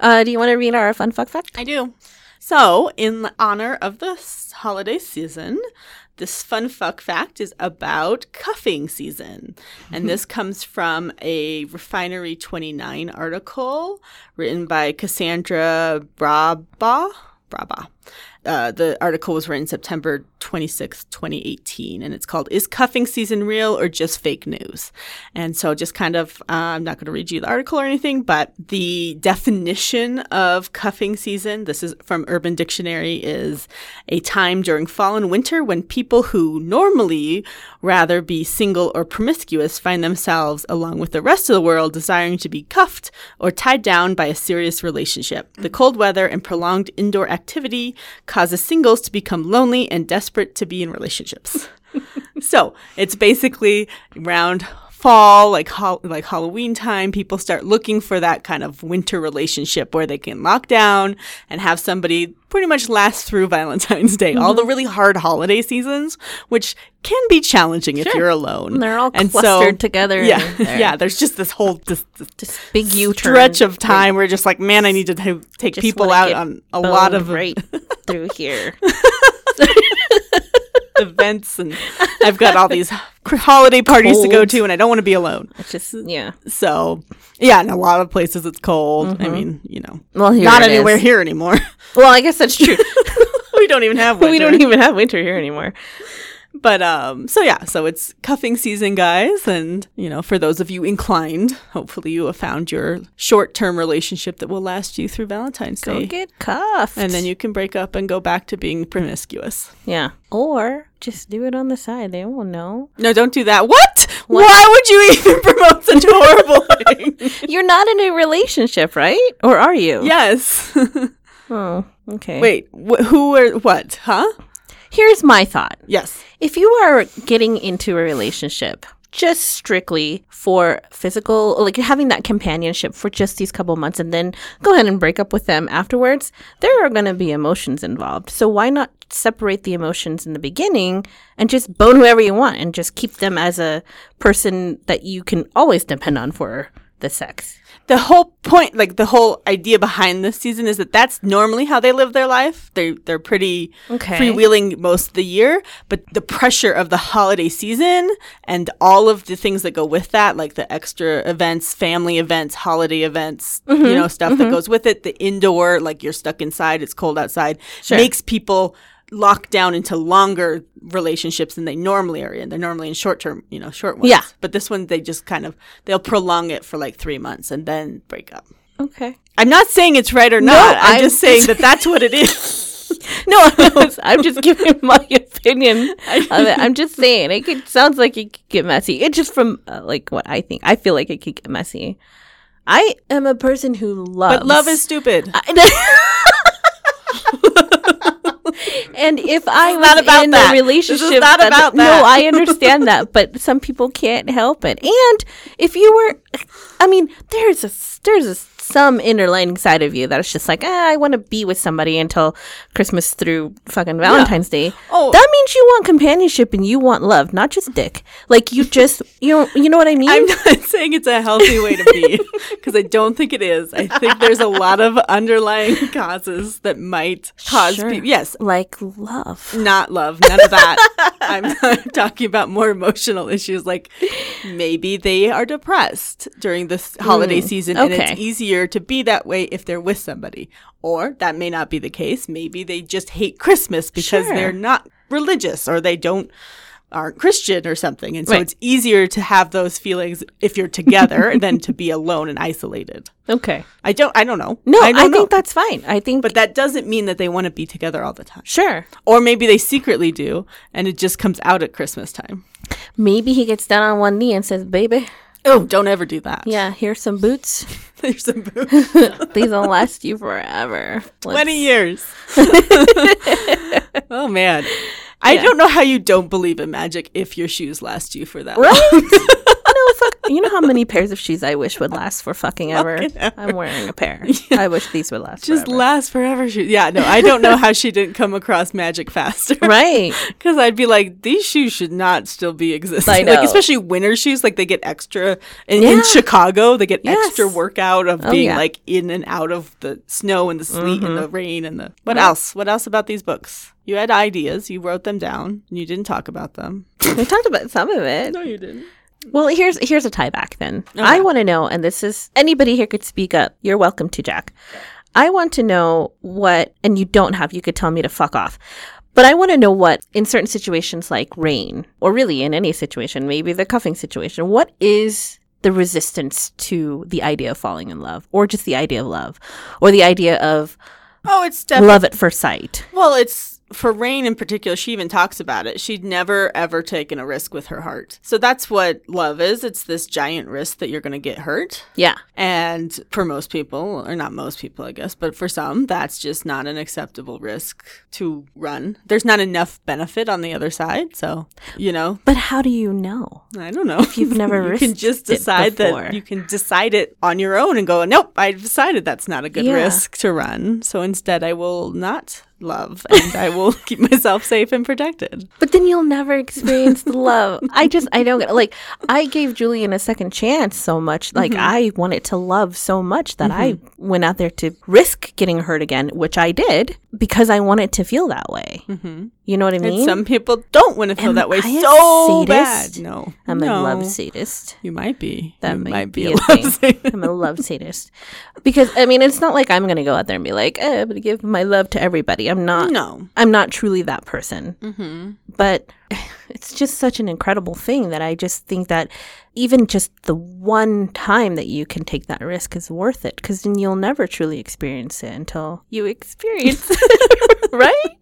Speaker 2: Uh, do you want to read our fun fuck fact?
Speaker 1: I do. So, in honor of this holiday season, this fun fuck fact is about cuffing season. And this comes from a Refinery 29 article written by Cassandra Braba. Braba. Uh, the article was written September 26, 2018, and it's called Is Cuffing Season Real or Just Fake News? And so, just kind of, uh, I'm not going to read you the article or anything, but the definition of cuffing season, this is from Urban Dictionary, is a time during fall and winter when people who normally rather be single or promiscuous find themselves, along with the rest of the world, desiring to be cuffed or tied down by a serious relationship. The cold weather and prolonged indoor activity causes singles to become lonely and desperate to be in relationships. so it's basically around fall, like hol- like Halloween time, people start looking for that kind of winter relationship where they can lock down and have somebody pretty much last through Valentine's Day, all the mm-hmm. really hard holiday seasons, which can be challenging if you're alone.
Speaker 2: And they're all
Speaker 1: And so-
Speaker 2: clustered together.
Speaker 1: Yeah,
Speaker 2: and they're
Speaker 1: yeah. There's just this whole this, this
Speaker 2: Just big U
Speaker 1: stretch of time where just like, man, I need to ta- take
Speaker 2: Just
Speaker 1: people out on a lot of
Speaker 2: right through here.
Speaker 1: Events and I've got all these holiday parties to go to and I don't want to be alone.
Speaker 2: It's just yeah.
Speaker 1: So, yeah, in a lot of places it's cold. I mm-hmm. mean, you know,
Speaker 2: Well,
Speaker 1: not anywhere
Speaker 2: is.
Speaker 1: here anymore.
Speaker 2: Well, I guess that's true.
Speaker 1: we don't even have winter.
Speaker 2: we don't even have winter here anymore.
Speaker 1: But um, so yeah, so it's cuffing season, guys, and you know, for those of you inclined, hopefully you have found your short-term relationship that will last you through Valentine's
Speaker 2: Go
Speaker 1: Day, Go
Speaker 2: get cuffed.
Speaker 1: and then you can break up and go back to being promiscuous.
Speaker 2: yeah, or just do it on the side. They won't know.
Speaker 1: No, don't do that. What? Why would you even promote such a horrible thing?
Speaker 2: You're not in a relationship, right? Or are you?
Speaker 1: yes.
Speaker 2: Oh, okay.
Speaker 1: Wait, wh- who or what? Huh?
Speaker 2: Here's my thought.
Speaker 1: Yes.
Speaker 2: If you are getting into a relationship just strictly for physical, like having that companionship for just these couple months and then go ahead and break up with them afterwards, there are going to be emotions involved. So why not separate the emotions in the beginning and just bone whoever you want and just keep them as a person that you can always depend on for the sex?
Speaker 1: The whole point like the whole idea behind this season is that that's normally how they live their life they they're pretty
Speaker 2: Okay.
Speaker 1: freewheeling most of the year but the pressure of the holiday season and all of the things that go with that like the extra events family events holiday events
Speaker 2: Mm-hmm.
Speaker 1: you know stuff that goes with it the indoor like you're stuck inside it's cold outside
Speaker 2: Sure.
Speaker 1: makes people lock down into longer relationships than they normally are in they're normally in short term you know short ones
Speaker 2: Yeah.
Speaker 1: but this one they just kind of they'll prolong it for like three months and then break up.
Speaker 2: Okay.
Speaker 1: I'm not saying it's right or not. I'm,
Speaker 2: I'm-
Speaker 1: just saying that that's what it is.
Speaker 2: No, I'm just giving my opinion of it. I'm just saying it could, sounds like it could get messy. It just from uh, like what I think. I feel like it could get messy. I am a person who loves,
Speaker 1: but love is stupid.
Speaker 2: And if I was
Speaker 1: not about
Speaker 2: in
Speaker 1: that.
Speaker 2: a
Speaker 1: This
Speaker 2: relationship,
Speaker 1: not
Speaker 2: that-
Speaker 1: about
Speaker 2: No. I understand that, but some people can't help it. And if you were, I mean, there's a there's a, some underlying side of you that is just like, ah, I want to be with somebody until Christmas through fucking Valentine's Day.
Speaker 1: Oh.
Speaker 2: that means you want companionship and you want love, not just dick. Like you just you know you know what I mean?
Speaker 1: I'm not saying it's a healthy way to be because I don't think it is. I think there's a lot of underlying causes that might cause
Speaker 2: Sure.
Speaker 1: people. Yes,
Speaker 2: like love.
Speaker 1: not love, none of that. I'm, I'm talking about more emotional issues like maybe they are depressed during this holiday season and
Speaker 2: Hmm.
Speaker 1: it's easier to be that way if they're with somebody. Or that may not be the case. Maybe they just hate Christmas because
Speaker 2: Sure.
Speaker 1: they're not religious or they don't aren't Christian or something. And so
Speaker 2: Right.
Speaker 1: it's easier to have those feelings if you're together than to be alone and isolated.
Speaker 2: Okay.
Speaker 1: I don't I don't know.
Speaker 2: No, I,
Speaker 1: I don't know.
Speaker 2: think that's fine. I think,
Speaker 1: but that doesn't mean that they want to be together all the time.
Speaker 2: sure.
Speaker 1: Or maybe they secretly do, and it just comes out at Christmas time.
Speaker 2: Maybe he gets down on one knee and says, "Baby,
Speaker 1: Oh, don't ever do that.
Speaker 2: yeah, here's some boots.
Speaker 1: There's some boo-
Speaker 2: These will last you forever." Let's-
Speaker 1: 20 years. oh, man. I don't know how you don't believe in magic if your shoes last you for that long.
Speaker 2: Right? fuck. You know how many pairs of shoes I wish would last for fucking ever?
Speaker 1: Fucking ever.
Speaker 2: I'm wearing a pair. I wish these would last
Speaker 1: Just
Speaker 2: forever.
Speaker 1: last forever shoes. Yeah, no, I don't know how she didn't come across magic faster.
Speaker 2: right.
Speaker 1: Because I'd be like, these shoes should not still be existing.
Speaker 2: I
Speaker 1: Like, especially winter shoes, like they get extra. In,
Speaker 2: Yeah.
Speaker 1: in Chicago, they get
Speaker 2: Yes.
Speaker 1: extra workout of
Speaker 2: Oh,
Speaker 1: being
Speaker 2: yeah. Mm-hmm.
Speaker 1: like in and out of the snow and the sleet and the rain and the. What else? What else about these books? You had ideas, you wrote them down, and you didn't talk about them.
Speaker 2: We talked about some of it.
Speaker 1: No, you didn't.
Speaker 2: Well, here's here's a tie back then. I want to know, and this is anybody here could speak up. You're welcome to, Jack. I want to know what, and you don't have. You could tell me to fuck off. But I want to know what, in certain situations like rain, or really in any situation, maybe the cuffing situation, what is the resistance to the idea of falling in love, or just the idea of love, or the idea of
Speaker 1: Oh, it's definitely.
Speaker 2: love at first sight?
Speaker 1: Well, it's for Rain in particular, she even talks about it. She'd never ever taken a risk with her heart. So that's what love is. It's this giant risk that you're going to get hurt.
Speaker 2: Yeah.
Speaker 1: And for most people, or not most people, I guess, but for some, that's just not an acceptable risk to run. There's not enough benefit on the other side. So, you know,
Speaker 2: But how do you know?
Speaker 1: I don't know. If
Speaker 2: you've never
Speaker 1: you can just decide that you can decide it on your own and go, nope, I've decided that's not a good
Speaker 2: Yeah.
Speaker 1: risk to run. So instead, I will not love and I will keep myself safe and protected.
Speaker 2: But then you'll never experience the love. I just, I don't get like, I gave Julian a second chance so much. Like,
Speaker 1: Mm-hmm.
Speaker 2: I wanted to love so much that I went out there to risk getting hurt again, which I did because I wanted to feel that way. Mm-hmm. You know what I mean?
Speaker 1: And some people don't want to feel
Speaker 2: Am
Speaker 1: that way
Speaker 2: I
Speaker 1: so bad. No.
Speaker 2: I'm
Speaker 1: no.
Speaker 2: a love sadist.
Speaker 1: You might be.
Speaker 2: That might,
Speaker 1: might
Speaker 2: be,
Speaker 1: be,
Speaker 2: a, thing.
Speaker 1: sadist.
Speaker 2: I'm a love sadist because I mean it's not like I'm gonna go out there and be like eh, I'm gonna give my love to everybody. I'm not.
Speaker 1: No.
Speaker 2: I'm not truly that person. Mm-hmm. But it's just such an incredible thing that I just think that even just the one time that you can take that risk is worth it because then you'll never truly experience it until you experience it, right?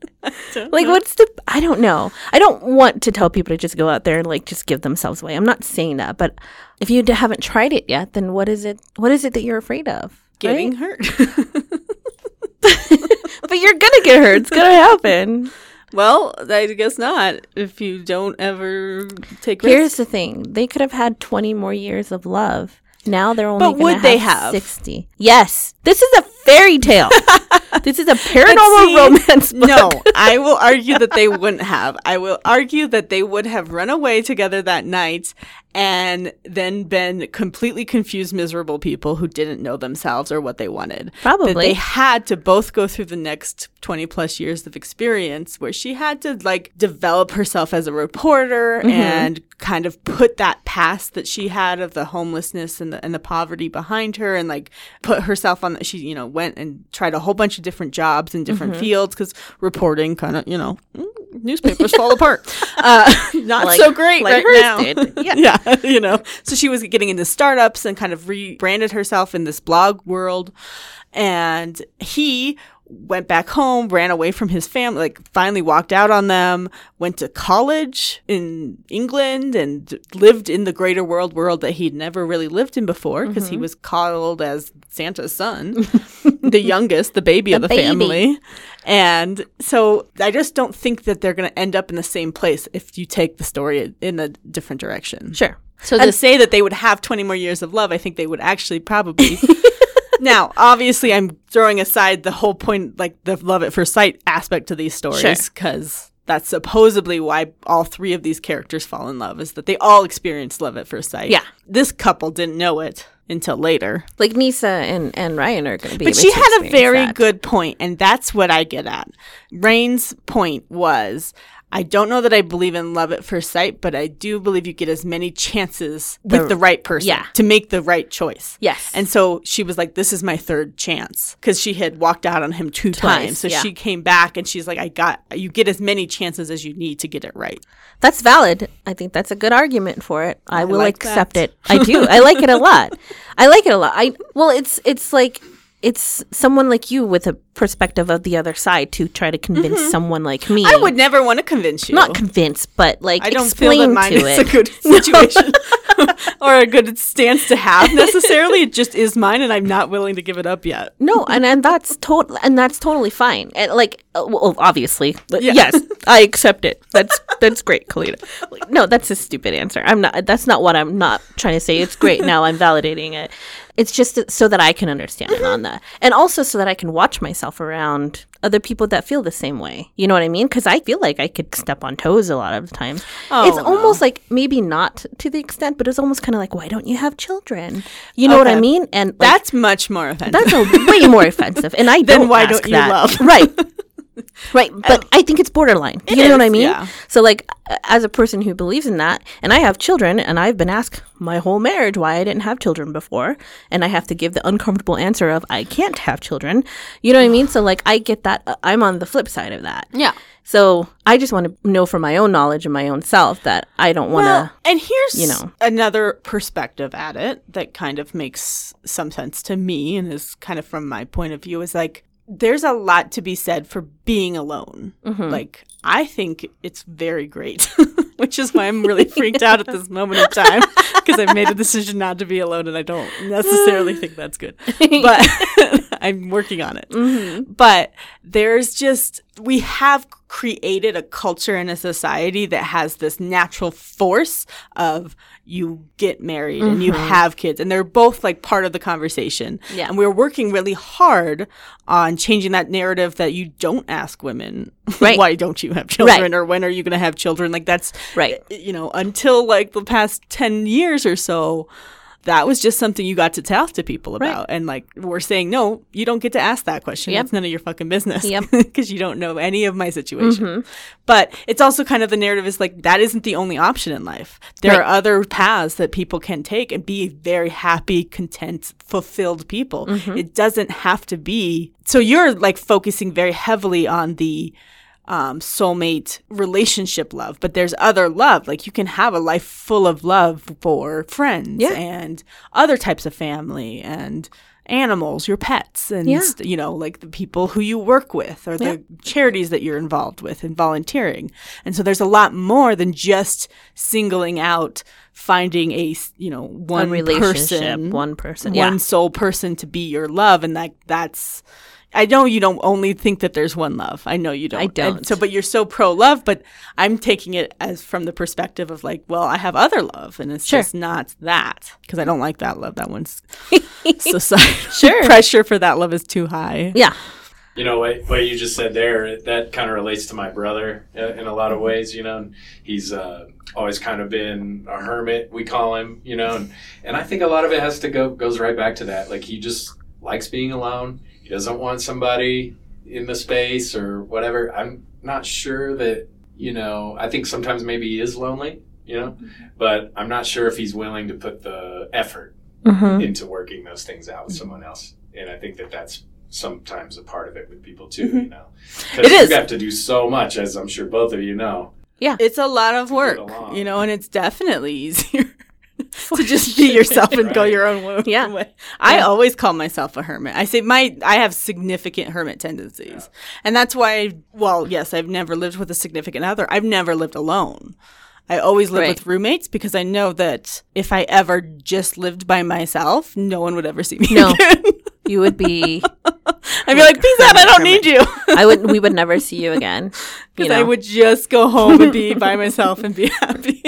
Speaker 2: Like, what's the? I don't know. I don't want to tell people to just go out there and like just give themselves away. I'm not saying that, but if you haven't tried it yet, then what is it? What is it that you're afraid of?
Speaker 1: Getting
Speaker 2: right?
Speaker 1: hurt.
Speaker 2: But you're gonna get hurt. It's gonna happen.
Speaker 1: well, I guess not if you don't ever take risks.
Speaker 2: Here's the thing: they could have had 20 more years of love. Now they're only.
Speaker 1: But would they have?
Speaker 2: 60? Yes. This is a fairy tale. this is a paranormal
Speaker 1: see,
Speaker 2: romance book.
Speaker 1: No, I will argue that they wouldn't have. I will argue that they would have run away together that night and then been completely confused, miserable people who didn't know themselves or what they wanted.
Speaker 2: Probably.
Speaker 1: That they had to both go through the next 20 plus years of experience where she had to like develop herself as a reporter
Speaker 2: Mm-hmm.
Speaker 1: and kind of put that past that she had of the homelessness and the, and the poverty behind her and like put herself on, she, you know, went and tried a whole bunch of different jobs in different
Speaker 2: Mm-hmm.
Speaker 1: fields because reporting kind of, you know, mm, newspapers fall apart. Uh, not
Speaker 2: Like-
Speaker 1: so great
Speaker 2: like
Speaker 1: right now.
Speaker 2: did. Yeah.
Speaker 1: yeah, you know. So she was getting into startups and kind of rebranded herself in this blog world. And he went back home, ran away from his family, like finally walked out on them, went to college in England and lived in the greater world world that he'd never really lived in before because
Speaker 2: Mm-hmm.
Speaker 1: he was coddled as Santa's son, the youngest, the baby of the
Speaker 2: baby.
Speaker 1: family. And so I just don't think that they're going to end up in the same place if you take the story in a different direction.
Speaker 2: Sure. So
Speaker 1: And say that they would have 20 more years of love, I think they would actually probably. now, obviously, I'm throwing aside the whole point, like the love at first sight aspect to these stories, because that's supposedly why all three of these characters fall in love, is that they all experience love at first sight.
Speaker 2: Yeah.
Speaker 1: This couple didn't know it until later.
Speaker 2: like Nisa and, and Ryan are going to be.
Speaker 1: But she had a very
Speaker 2: that.
Speaker 1: good point, and that's what I get at. Rain's point was I don't know that I believe in love at first sight, but I do believe you get as many chances with the right person
Speaker 2: yeah.
Speaker 1: to make the right choice.
Speaker 2: Yes.
Speaker 1: And so she was like, This is my third chance because she had walked out on him two times. So
Speaker 2: yeah.
Speaker 1: she came back and she's like, I got, you get as many chances as you need to get it right.
Speaker 2: That's valid. I think that's a good argument for it. I, will
Speaker 1: like
Speaker 2: accept
Speaker 1: that.
Speaker 2: it. I do. I like it a lot. I like it a lot. I well, it's it's like it's someone like you with a perspective of the other side to try to convince someone like me.
Speaker 1: Mm-hmm. I would never want to convince you.
Speaker 2: not convince, but like
Speaker 1: I don't feel
Speaker 2: explain
Speaker 1: that mine
Speaker 2: to
Speaker 1: is
Speaker 2: it.
Speaker 1: a good situation or a good stance to have necessarily. It just is mine, and I'm not willing to give it up yet.
Speaker 2: No, and and that's total, and that's totally fine. And like, uh, well, obviously,
Speaker 1: Yeah.
Speaker 2: yes, I accept it. That's that's great, Kalita. Like, no, that's a stupid answer. I'm not. That's not what I'm not trying to say. It's great. Now I'm validating it. It's just so that I can understand it on mm-hmm. that, and also so that I can watch myself around other people that feel the same way. You know what I mean? Because I feel like I could step on toes a lot of the times.
Speaker 1: Oh,
Speaker 2: it's
Speaker 1: no.
Speaker 2: almost like maybe not to the extent, but it's almost kind of like, why don't you have children? You know what I mean? And like,
Speaker 1: That's much more offensive.
Speaker 2: that's a way more offensive, and I
Speaker 1: Then
Speaker 2: don't.
Speaker 1: why
Speaker 2: ask
Speaker 1: don't you
Speaker 2: that.
Speaker 1: love?
Speaker 2: Right, right. But I think it's borderline. Do you know what I mean?
Speaker 1: yeah.
Speaker 2: So, like, as a person who believes in that, and I have children, and I've been asked my whole marriage why I didn't have children before, and I have to give the uncomfortable answer of I can't have children. You know what I mean? So, like, I get that. uh, I'm on the flip side of that.
Speaker 1: yeah.
Speaker 2: So I just want to know from my own knowledge and my own self that I don't want to.
Speaker 1: Well, and here's
Speaker 2: you know.
Speaker 1: another perspective at it that kind of makes some sense to me and is kind of from my point of view is like there's a lot to be said for being alone.
Speaker 2: Mm-hmm.
Speaker 1: Like I think it's very great, which is why I'm really freaked out at this moment of time because I've made a decision not to be alone and I don't necessarily think that's good. But I'm working on it.
Speaker 2: Mm-hmm.
Speaker 1: But there's just we have created a culture and a society that has this natural force of you get married and you mm-hmm. have kids and they're both like part of the conversation
Speaker 2: Yeah.
Speaker 1: and we're working really hard on changing that narrative that you don't ask women
Speaker 2: Right.
Speaker 1: why don't you have children
Speaker 2: Right.
Speaker 1: or when are you going to have children like that's
Speaker 2: Right.
Speaker 1: you know until like the past 10 years or so that was just something you got to talk to people
Speaker 2: Right.
Speaker 1: about and like we're saying no you don't get to ask that question
Speaker 2: Yep.
Speaker 1: it's none of your fucking business
Speaker 2: Yep. Mm-hmm.
Speaker 1: because you don't know any of my situation but it's also kind of the narrative is like that isn't the only option in life there
Speaker 2: Right.
Speaker 1: are other paths that people can take and be very happy content fulfilled people
Speaker 2: Mm-hmm.
Speaker 1: it doesn't have to be so you're like focusing very heavily on the um, soulmate relationship love, but there's other love. Like you can have a life full of love for friends
Speaker 2: Yeah.
Speaker 1: and other types of family and animals, your pets, and
Speaker 2: Yeah.
Speaker 1: you know, like the people who you work with or the
Speaker 2: Yeah.
Speaker 1: charities that you're involved with and volunteering. And so there's a lot more than just singling out finding a you know one
Speaker 2: One relationship,
Speaker 1: person,
Speaker 2: one person.
Speaker 1: one
Speaker 2: Yeah.
Speaker 1: sole person to be your love and that that's I know you don't only think that there's one love. I know you don't.
Speaker 2: I
Speaker 1: And
Speaker 2: don't.
Speaker 1: so, but you're so pro love. But I'm taking it as from the perspective of like, well, I have other love, and it's
Speaker 2: Sure.
Speaker 1: just not that because I don't like that love. That one's society
Speaker 2: Sure.
Speaker 1: pressure for that love is too high.
Speaker 2: Yeah.
Speaker 3: You know what, what you just said there, that kind of relates to my brother uh, in a lot of ways. You know, he's uh, always kind of been a hermit, we call him. You know, and, and I think a lot of it has to go goes right back to that. Like he just likes being alone. He doesn't want somebody in the space or whatever. I'm not sure that you know. I think sometimes maybe he is lonely. You know, but I'm not sure if he's willing to put the effort
Speaker 2: Mm-hmm.
Speaker 3: into working those things out with someone else. And I think that that's sometimes a part of it with people too,
Speaker 1: Mhm.
Speaker 3: you know.
Speaker 1: It
Speaker 3: Because
Speaker 1: is.
Speaker 3: you have to do so much, as I'm sure both of you know.
Speaker 1: Yeah, it's a lot of work, you know, and it's definitely easier to just be yourself and go your own way.
Speaker 2: Yeah.
Speaker 1: way. I always call myself a hermit. I say my I have significant hermit tendencies, and that's why. Well, yes, I've never lived with a significant other. I've never lived alone. I always live
Speaker 2: Right.
Speaker 1: with roommates because I know that if I ever just lived by myself, no one would ever see me
Speaker 2: No. You would be.
Speaker 1: I'd be like, peace out, I don't need you.
Speaker 2: I would. We would never see you again. You
Speaker 1: Because
Speaker 2: know?
Speaker 1: I would just go home and be by myself and be happy.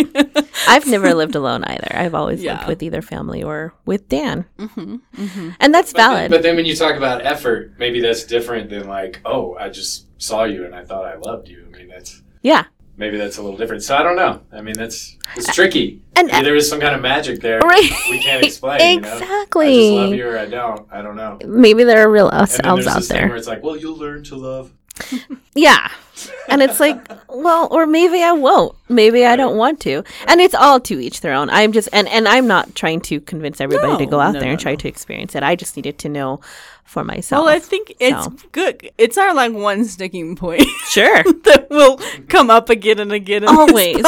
Speaker 2: I've never lived alone either. I've always lived with either family or with Dan,
Speaker 1: hmm hmm
Speaker 2: and that's
Speaker 3: But then,
Speaker 2: valid.
Speaker 3: but then when you talk about effort, maybe that's different than like, oh, I just saw you and I thought I loved you. I mean, that's
Speaker 2: yeah.
Speaker 3: Maybe that's a little different. So I don't know. I mean, that's it's tricky.
Speaker 2: And-
Speaker 3: maybe uh, there is some kind of magic there
Speaker 2: Right.
Speaker 3: we can't explain. You know? I
Speaker 2: Exactly.
Speaker 3: just love you or I don't. I don't know.
Speaker 2: Maybe there are real
Speaker 3: then
Speaker 2: elves
Speaker 3: there's
Speaker 2: out
Speaker 3: this thing
Speaker 2: there.
Speaker 3: where it's like, well, you'll learn to love.
Speaker 2: Yeah. And it's like, well, or maybe I won't. Maybe I don't want to. And it's all to each their own. I'm just and and I'm not trying to convince everybody to go out
Speaker 1: no,
Speaker 2: there and
Speaker 1: no,
Speaker 2: try
Speaker 1: no.
Speaker 2: to experience it. I just needed to know for myself.
Speaker 1: Well, I think it's
Speaker 2: So.
Speaker 1: good. It's our like one sticking point
Speaker 2: sure.
Speaker 1: that will come up again and again. In
Speaker 2: Always.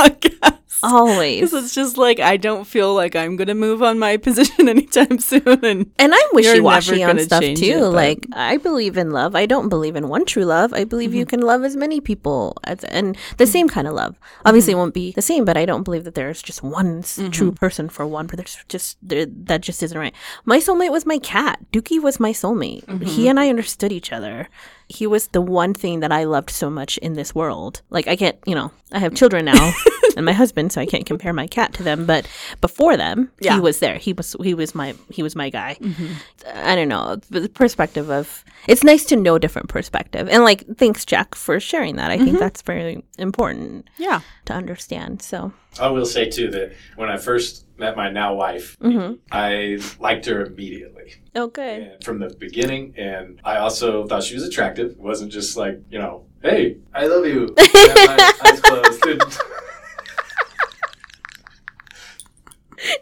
Speaker 2: Always.
Speaker 1: Because it's just like I don't feel like I'm gonna move on my position anytime soon, and
Speaker 2: And I'm wishy washy on stuff too.
Speaker 1: it,
Speaker 2: like I believe in love. I don't believe in one true love. I believe you
Speaker 1: Mm-hmm.
Speaker 2: can love as many people as, and the same kind of love. Obviously,
Speaker 1: Mm-hmm.
Speaker 2: it won't be the same, but I don't believe that there's just one true person for one. But there's just there, that just isn't right. My soulmate was my cat. Dookie was my soulmate.
Speaker 1: Mm-hmm.
Speaker 2: He and I understood each other. He was the one thing that I loved so much in this world. Like I can't, you know, I have children now and my husband, so I can't compare my cat to them. But before them,
Speaker 1: Yeah.
Speaker 2: he was there. He was he was my he was my guy. Mm-hmm. I don't know the perspective of it's nice to know different perspective and like thanks Jack for sharing that. I think mm-hmm. that's very important
Speaker 1: yeah,
Speaker 2: to understand. So
Speaker 3: I will say too that when I first met my now wife, mm-hmm. I liked her immediately
Speaker 2: oh good.
Speaker 3: and from the beginning, and I also thought she was attractive. It wasn't just like you know, hey, I love you. I eyes closed.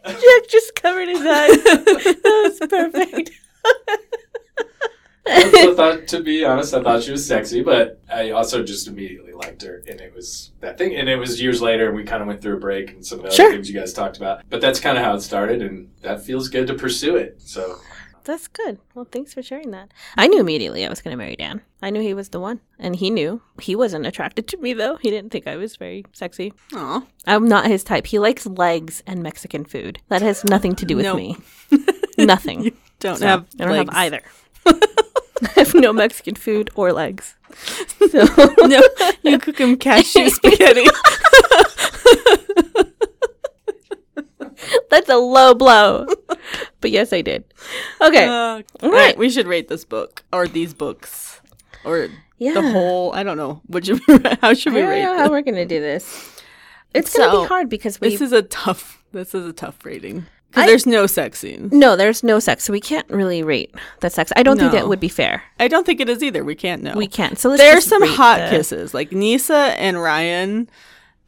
Speaker 2: Jack just covered his eyes. that was perfect.
Speaker 3: I thought, to be honest, I thought she was sexy, but I also just immediately liked her, and it was that thing. And it was years later, and we kind of went through a break and some of the
Speaker 2: Sure.
Speaker 3: other things you guys talked about. But that's kind of how it started, and that feels good to pursue it. So
Speaker 2: That's good. Well, thanks for sharing that. I knew immediately I was going to marry Dan. I knew he was the one, and he knew he wasn't attracted to me though. He didn't think I was very sexy.
Speaker 1: Aw.
Speaker 2: I'm not his type. He likes legs and Mexican food. That has nothing to do with me. Nothing.
Speaker 1: don't
Speaker 2: So,
Speaker 1: have.
Speaker 2: I don't
Speaker 1: legs.
Speaker 2: have either. I have no Mexican food or legs. So
Speaker 1: no, you cook him cashew spaghetti.
Speaker 2: that's a low blow. But yes, I did. Okay.
Speaker 1: Uh, all
Speaker 2: right.
Speaker 1: we should rate this book or these books or
Speaker 2: yeah.
Speaker 1: the whole. I don't know. Would you? How should
Speaker 2: I
Speaker 1: we
Speaker 2: don't
Speaker 1: rate
Speaker 2: know
Speaker 1: this?
Speaker 2: how we're gonna do this. It's gonna be hard because we
Speaker 1: This is a tough. This is a tough rating because there's no sex scene.
Speaker 2: no, there's no sex, so we can't really rate the sex. I don't think that would be fair.
Speaker 1: I don't think it is either. We can't know.
Speaker 2: We can't. So let's
Speaker 1: There's some hot
Speaker 2: the-
Speaker 1: kisses, like Nisa and Ryan.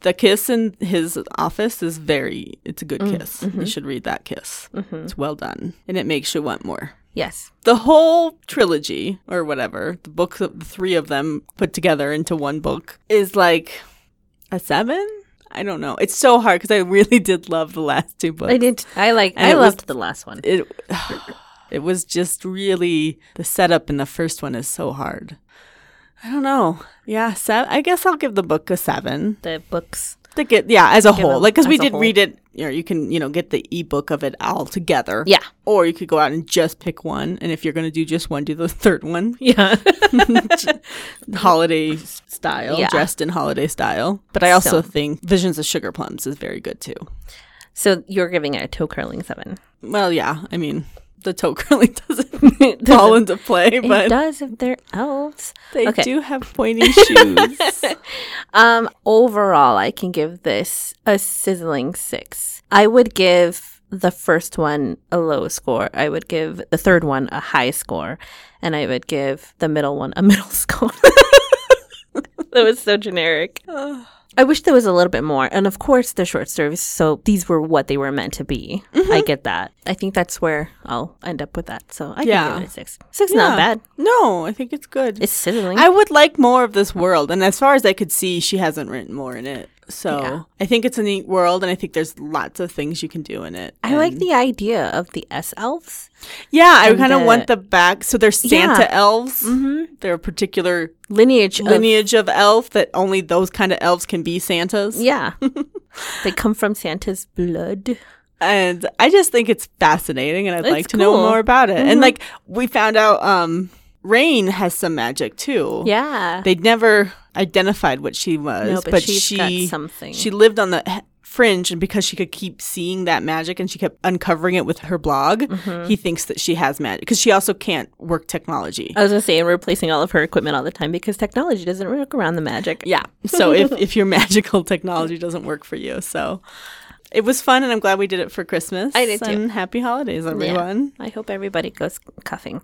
Speaker 1: The kiss in his office is very. It's a good
Speaker 2: Mm,
Speaker 1: kiss.
Speaker 2: mm-hmm.
Speaker 1: You should read that kiss. It's well done, and it makes you want more.
Speaker 2: Yes.
Speaker 1: The whole trilogy, or whatever, the books, of the three of them put together into one book, is like a seven. I don't know. It's so hard because I really did love the last two books.
Speaker 2: I did. I like.
Speaker 1: And
Speaker 2: I
Speaker 1: it was-
Speaker 2: loved the last one.
Speaker 1: It. It was just really the setup in the first one is so hard. I don't know. Yeah, seven. I guess I'll give the book a seven.
Speaker 2: The books.
Speaker 1: To get yeah, as a
Speaker 2: Give
Speaker 1: whole,
Speaker 2: it
Speaker 1: like because we did
Speaker 2: whole.
Speaker 1: read it. You know, you can you know get the ebook of it all together.
Speaker 2: Yeah.
Speaker 1: Or you could go out and just pick one, and if you're gonna do just one, do the third one,
Speaker 2: Yeah.
Speaker 1: holiday style,
Speaker 2: Yeah.
Speaker 1: dressed in holiday style. But I also
Speaker 2: So-
Speaker 1: think Visions of Sugar Plums is very good too.
Speaker 2: so you're giving it a toe curling seven.
Speaker 1: Well, yeah, I mean the toe curling doesn't fall into play, but It
Speaker 2: does if they're elves.
Speaker 1: they
Speaker 2: Okay.
Speaker 1: do have pointy shoes.
Speaker 2: Um, overall, I can give this a sizzling six. I would give the first one a low score. I would give the third one a high score, and I would give the middle one a middle score. that was so generic. I wish there was a little bit more. And of course, the short stories. So these were what they were meant to be. Mm-hmm. I get that. I think that's where I'll end up with that. So I
Speaker 1: Yeah.
Speaker 2: give it a six. Six, not bad.
Speaker 1: No, I think it's good.
Speaker 2: It's sizzling.
Speaker 1: I would like more of this world, and as far as I could see, she hasn't written more in it. So
Speaker 2: Yeah.
Speaker 1: I think it's a neat world, and I think there's lots of things you can do in it.
Speaker 2: I like the idea of the S elves.
Speaker 1: yeah. I kind of want the back. So they're Santa
Speaker 2: Yeah.
Speaker 1: elves.
Speaker 2: Mm-hmm.
Speaker 1: They're a particular
Speaker 2: Lineage. of-
Speaker 1: lineage of elf that only those kind of elves can be Santas.
Speaker 2: Yeah. they come from Santa's blood.
Speaker 1: and I just think it's fascinating, and I'd
Speaker 2: It's
Speaker 1: like to know more about it.
Speaker 2: Mhm.
Speaker 1: And like we found out, um, Rain has some magic too.
Speaker 2: Yeah.
Speaker 1: They'd never identified what she was,
Speaker 2: no, but, got
Speaker 1: she
Speaker 2: something.
Speaker 1: she lived on the h- fringe, and because she could keep seeing that magic, and she kept uncovering it with her blog,
Speaker 2: Mm-hmm.
Speaker 1: he thinks that she has magic because she also can't work technology.
Speaker 2: I was gonna say, and replacing all of her equipment all the time because technology doesn't work around the magic.
Speaker 1: yeah. So if if your magical technology doesn't work for you, so it was fun, and I'm glad we did it for Christmas.
Speaker 2: I did too.
Speaker 1: And happy holidays, everyone.
Speaker 2: I hope everybody goes cuffing.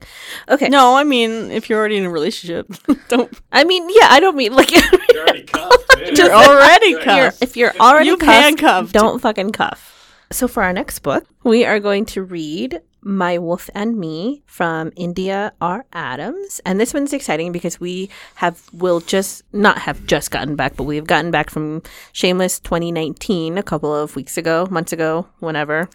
Speaker 2: Okay.
Speaker 1: No, I mean if you're already in a relationship, don't.
Speaker 2: I mean, yeah, I don't mean like
Speaker 3: You're already cuffed. man.
Speaker 1: You're already
Speaker 3: You're-
Speaker 2: you're,
Speaker 1: cuffed.
Speaker 2: if you're already
Speaker 1: You've
Speaker 2: cuffed,
Speaker 1: handcuffed.
Speaker 2: don't fucking cuff. So for our next book, we are going to read My Wolf and Me from India R. Adams. And this one's exciting because we have will just not have just gotten back, but we've gotten back from Shameless 2019 a couple of weeks ago, months ago, whenever.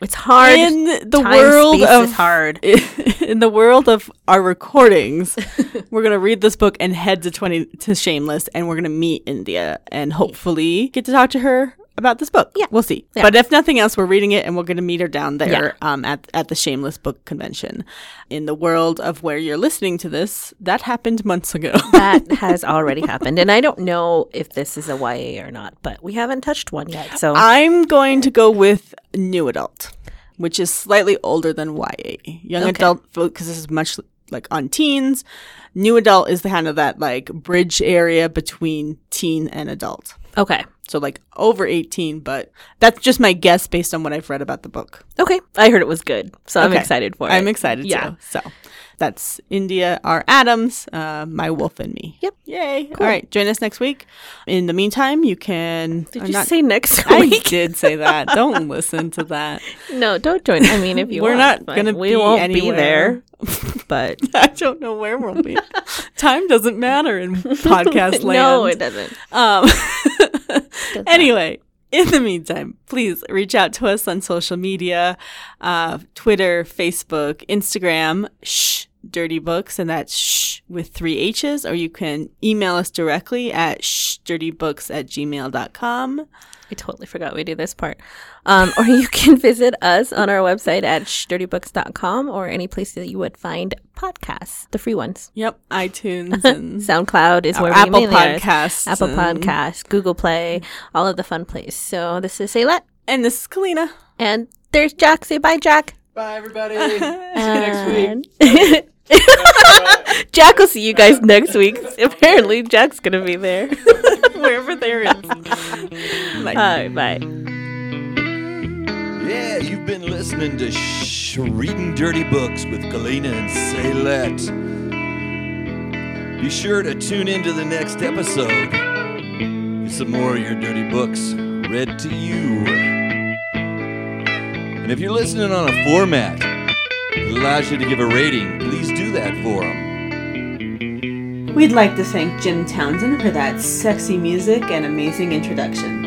Speaker 2: It's hard.
Speaker 1: in the
Speaker 2: Time,
Speaker 1: world of
Speaker 2: hard.
Speaker 1: in the world of our recordings, we're gonna read this book and head to twenty to Shameless, and we're gonna meet India and hopefully get to talk to her about this book.
Speaker 2: Yeah.
Speaker 1: we'll see.
Speaker 2: Yeah.
Speaker 1: But if nothing else, we're reading it, and we're gonna meet her down there
Speaker 2: Yeah.
Speaker 1: um, at at the Shameless Book Convention. In the world of where you're listening to this, that happened months ago.
Speaker 2: that has already happened. And I don't know if this is a YA or not, but we haven't touched one yet. So
Speaker 1: I'm going to go with new adult, which is slightly older than YA. Young
Speaker 2: Okay.
Speaker 1: adult because this is much like on teens. New adult is the kind of that like bridge area between teen and adult.
Speaker 2: okay.
Speaker 1: So like over 18, but that's just my guess based on what I've read about the book.
Speaker 2: Okay. I heard it was good. So I'm excited for it.
Speaker 1: I'm excited
Speaker 2: Yeah.
Speaker 1: too. So that's India R. Adams, uh, My Wolf and Me.
Speaker 2: Yep.
Speaker 1: Yay. All right. Join us next week. In the meantime, you can.
Speaker 2: Did
Speaker 1: I'm
Speaker 2: you
Speaker 1: not-
Speaker 2: say next week?
Speaker 1: I did say that. Don't listen to that.
Speaker 2: no, don't join. I mean, if you
Speaker 1: We're
Speaker 2: want,
Speaker 1: not gonna
Speaker 2: we
Speaker 1: be
Speaker 2: won't
Speaker 1: anywhere.
Speaker 2: be there. But
Speaker 1: I don't know where we'll be. Time doesn't matter in podcast land.
Speaker 2: no, it doesn't.
Speaker 1: Um,
Speaker 2: not.
Speaker 1: anyway, in the meantime, please reach out to us on social media uh, Twitter, Facebook, Instagram. Shh, Dirty Books, and that's shh with three H's, or you can email us directly at shdirtybooks at gmail.com.
Speaker 2: I totally forgot we do this part. Um, or you can visit us on our website at shdirtybooks.com or any place that you would find podcasts, the free ones.
Speaker 1: Yep, iTunes and
Speaker 2: SoundCloud is where we
Speaker 1: Apple
Speaker 2: mainly are.
Speaker 1: Podcasts
Speaker 2: Apple
Speaker 1: and-
Speaker 2: Podcasts, Google Play, all of the fun places. So this is Saylet.
Speaker 1: and this is Kalina.
Speaker 2: And there's Jack. Say bye, Jack.
Speaker 3: Bye, everybody. See you next week.
Speaker 2: Jack will see you guys next week. Apparently, Jack's gonna be there.
Speaker 1: Wherever there is. Bye.
Speaker 2: All right, bye.
Speaker 4: Yeah, you've been listening to Shh, Reading Dirty Books with Galena and Saylet. Be sure to tune into the next episode. Get some more of your dirty books read to you. And if you're listening on a format that allows you to give a rating, please do that for them.
Speaker 1: We'd like to thank Jim Townsend for that sexy music and amazing introduction.